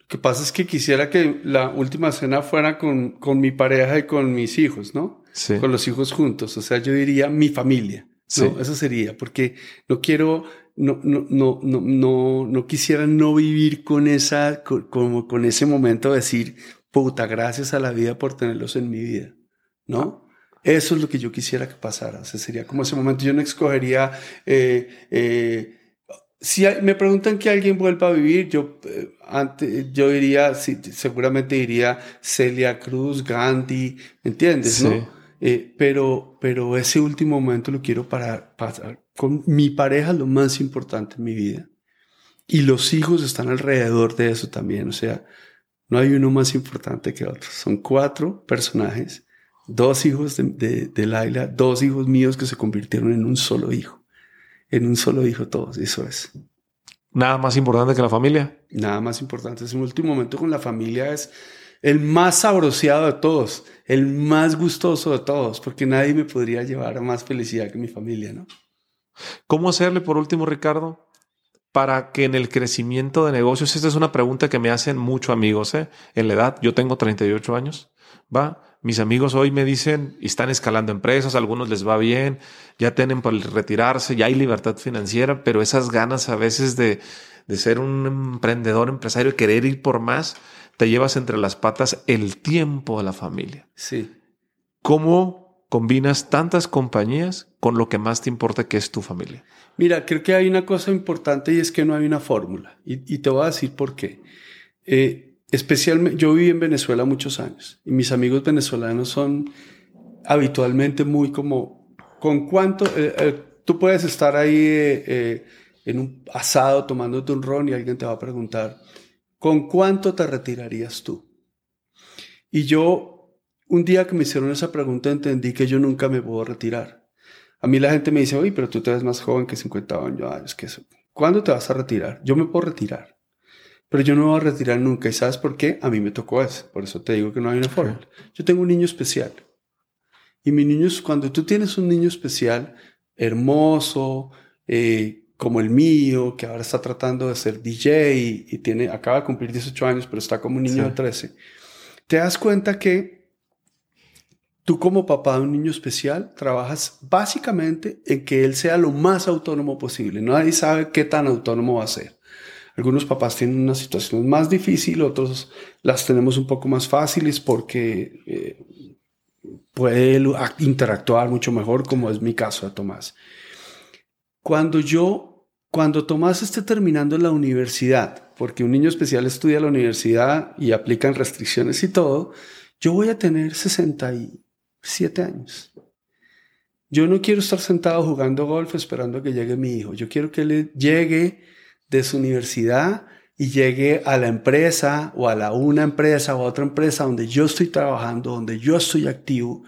Lo que pasa es que quisiera que la última cena fuera con, con mi pareja y con mis hijos, ¿no? Con los hijos juntos. O sea, yo diría mi familia. ¿no? Eso sería, porque no quiero, no, no, no, no, no, no quisiera no vivir con esa, con, como con ese momento de decir, puta, gracias a la vida por tenerlos en mi vida, ¿no? Eso es lo que yo quisiera que pasara. O sea, sería como ese momento. Yo no escogería, eh, eh, si me preguntan que alguien vuelva a vivir, yo, eh, antes, yo diría, seguramente diría Celia Cruz, Gandhi, ¿me entiendes? ¿no? Eh, pero, pero ese último momento lo quiero para pasar con mi pareja, lo más importante en mi vida. Y los hijos están alrededor de eso también. O sea, no hay uno más importante que otro. Son cuatro personajes, dos hijos de, de, Laila, dos hijos míos que se convirtieron en un solo hijo. En un solo hijo todos, eso es. Nada más importante que la familia. Nada más importante. Ese último momento con la familia es el más sabroseado de todos, el más gustoso de todos, porque nadie me podría llevar a más felicidad que mi familia, ¿no? ¿Cómo hacerle por último, Ricardo, para que en el crecimiento de negocios, esta es una pregunta que me hacen muchos amigos, ¿eh? En la edad, yo tengo 38 años, ¿va? Mis amigos hoy me dicen, están escalando empresas, algunos les va bien, ya tienen por retirarse, ya hay libertad financiera, pero esas ganas a veces de, de ser un emprendedor, empresario, querer ir por más, te llevas entre las patas el tiempo de la familia. Sí. ¿Cómo combinas tantas compañías con lo que más te importa que es tu familia? Mira, creo que hay una cosa importante y es que no hay una fórmula. Y, te voy a decir por qué. Eh, especialmente, yo viví en Venezuela muchos años y mis amigos venezolanos son habitualmente muy como, ¿con cuánto? Eh, eh, tú puedes estar ahí en un asado tomándote un ron y alguien te va a preguntar, ¿con cuánto te retirarías tú? Y yo, un día que me hicieron esa pregunta, entendí que yo nunca me puedo retirar. A mí la gente me dice, oye, pero tú te ves más joven que 50 años. que eso. ¿Cuándo te vas a retirar? Yo me puedo retirar. Pero yo no me voy a retirar nunca. ¿Y sabes por qué? A mí me tocó eso. Por eso te digo que no hay una forma. Yo tengo un niño especial. Y mi niño, cuando tú tienes un niño especial, hermoso, eh, como el mío, que ahora está tratando de ser DJ y, tiene, acaba de cumplir 18 años, pero está como un niño de 13, te das cuenta que tú como papá de un niño especial trabajas básicamente en que él sea lo más autónomo posible. Nadie sabe qué tan autónomo va a ser. Algunos papás tienen una situación más difícil, otros las tenemos un poco más fáciles porque eh, puede interactuar mucho mejor, como es mi caso de Tomás. Cuando yo, cuando Tomás esté terminando la universidad, porque un niño especial estudia la universidad y aplican restricciones y todo, yo voy a tener 67 años. Yo no quiero estar sentado jugando golf esperando a que llegue mi hijo. Yo quiero que él llegue de su universidad y llegue a la empresa o a la una empresa o a otra empresa donde yo estoy trabajando, donde yo estoy activo,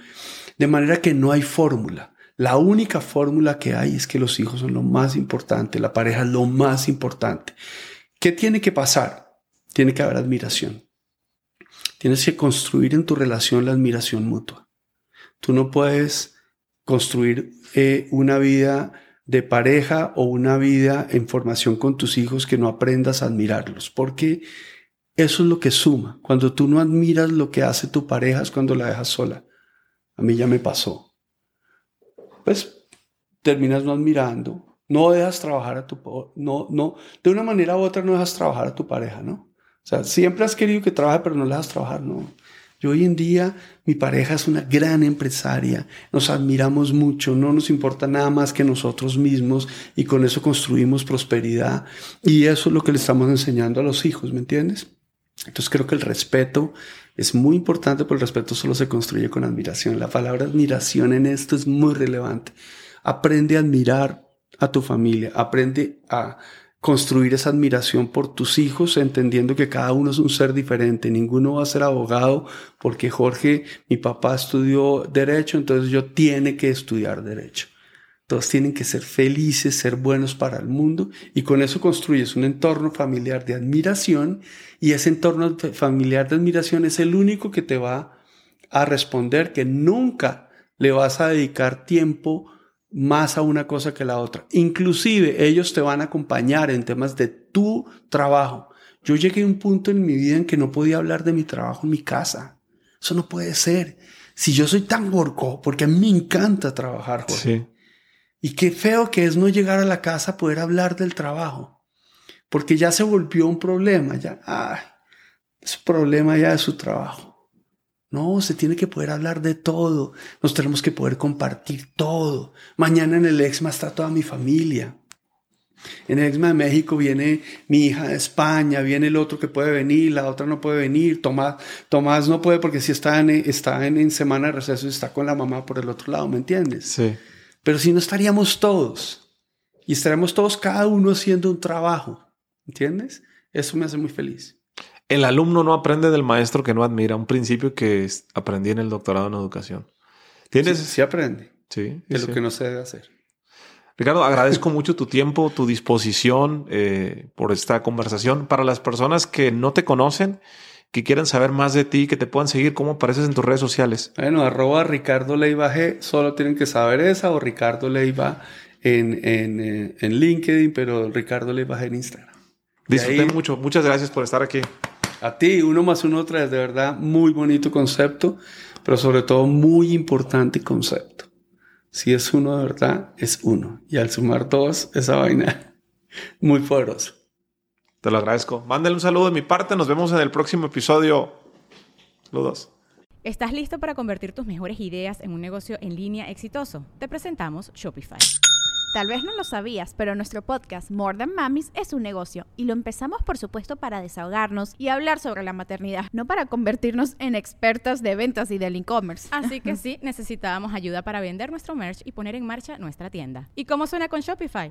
de manera que no hay fórmula. La única fórmula que hay es que los hijos son lo más importante, la pareja es lo más importante. ¿Qué tiene que pasar? Tiene que haber admiración. Tienes que construir en tu relación la admiración mutua. Tú no puedes construir eh, una vida de pareja o una vida en formación con tus hijos que no aprendas a admirarlos, porque eso es lo que suma. Cuando tú no admiras lo que hace tu pareja es cuando la dejas sola. A mí ya me pasó pues terminas no admirando, no dejas trabajar a tu, no, no, de una manera u otra no dejas trabajar a tu pareja, ¿no? O sea, siempre has querido que trabaje, pero no le dejas trabajar, ¿no? Yo hoy en día, mi pareja es una gran empresaria, nos admiramos mucho, no nos importa nada más que nosotros mismos y con eso construimos prosperidad. Y eso es lo que le estamos enseñando a los hijos, ¿me entiendes? Entonces creo que el respeto es muy importante, pero el respeto solo se construye con admiración. La palabra admiración en esto es muy relevante. Aprende a admirar a tu familia, aprende a construir esa admiración por tus hijos, entendiendo que cada uno es un ser diferente. Ninguno va a ser abogado porque Jorge, mi papá estudió derecho, entonces yo tiene que estudiar derecho. Todos tienen que ser felices, ser buenos para el mundo y con eso construyes un entorno familiar de admiración y ese entorno familiar de admiración es el único que te va a responder que nunca le vas a dedicar tiempo más a una cosa que la otra. Inclusive ellos te van a acompañar en temas de tu trabajo. Yo llegué a un punto en mi vida en que no podía hablar de mi trabajo en mi casa. Eso no puede ser. Si yo soy tan gorco, porque a mí me encanta trabajar, Jorge. Y qué feo que es no llegar a la casa a poder hablar del trabajo. Porque ya se volvió un problema, ya, es un problema ya de su trabajo. No, se tiene que poder hablar de todo. Nos tenemos que poder compartir todo. Mañana en el EXMA está toda mi familia. En el EXMA de México viene mi hija de España, viene el otro que puede venir, la otra no puede venir. Tomás, Tomás no puede porque si está, en, está en, semana de receso y está con la mamá por el otro lado, ¿me entiendes? Sí. Pero si no estaríamos todos y estaríamos todos cada uno haciendo un trabajo, ¿entiendes? Eso me hace muy feliz. El alumno no aprende del maestro que no admira, un principio que aprendí en el doctorado en educación. ¿Tienes? Sí, aprende. Sí. De lo que no se debe hacer. Ricardo, agradezco mucho tu tiempo, tu disposición eh, por esta conversación. Para las personas que no te conocen, que quieran saber más de ti, que te puedan seguir, ¿cómo apareces en tus redes sociales? Bueno, arroba Ricardo Leiva G, solo tienen que saber esa, o Ricardo Leiva en, en, eh, en LinkedIn, pero Ricardo Leiva G en Instagram. Disfruté mucho. Muchas gracias por estar aquí. A ti, uno más uno, tres, de verdad, muy bonito concepto, pero sobre todo muy importante concepto. Si es uno de verdad, es uno. Y al sumar dos, esa vaina muy poderosa. Te lo agradezco. Mándale un saludo de mi parte. Nos vemos en el próximo episodio. Saludos. ¿Estás listo para convertir tus mejores ideas en un negocio en línea exitoso? Te presentamos Shopify. Tal vez no lo sabías, pero nuestro podcast More Than Mamis es un negocio y lo empezamos por supuesto para desahogarnos y hablar sobre la maternidad, no para convertirnos en expertas de ventas y del e-commerce. Así que sí, necesitábamos ayuda para vender nuestro merch y poner en marcha nuestra tienda. ¿Y cómo suena con Shopify?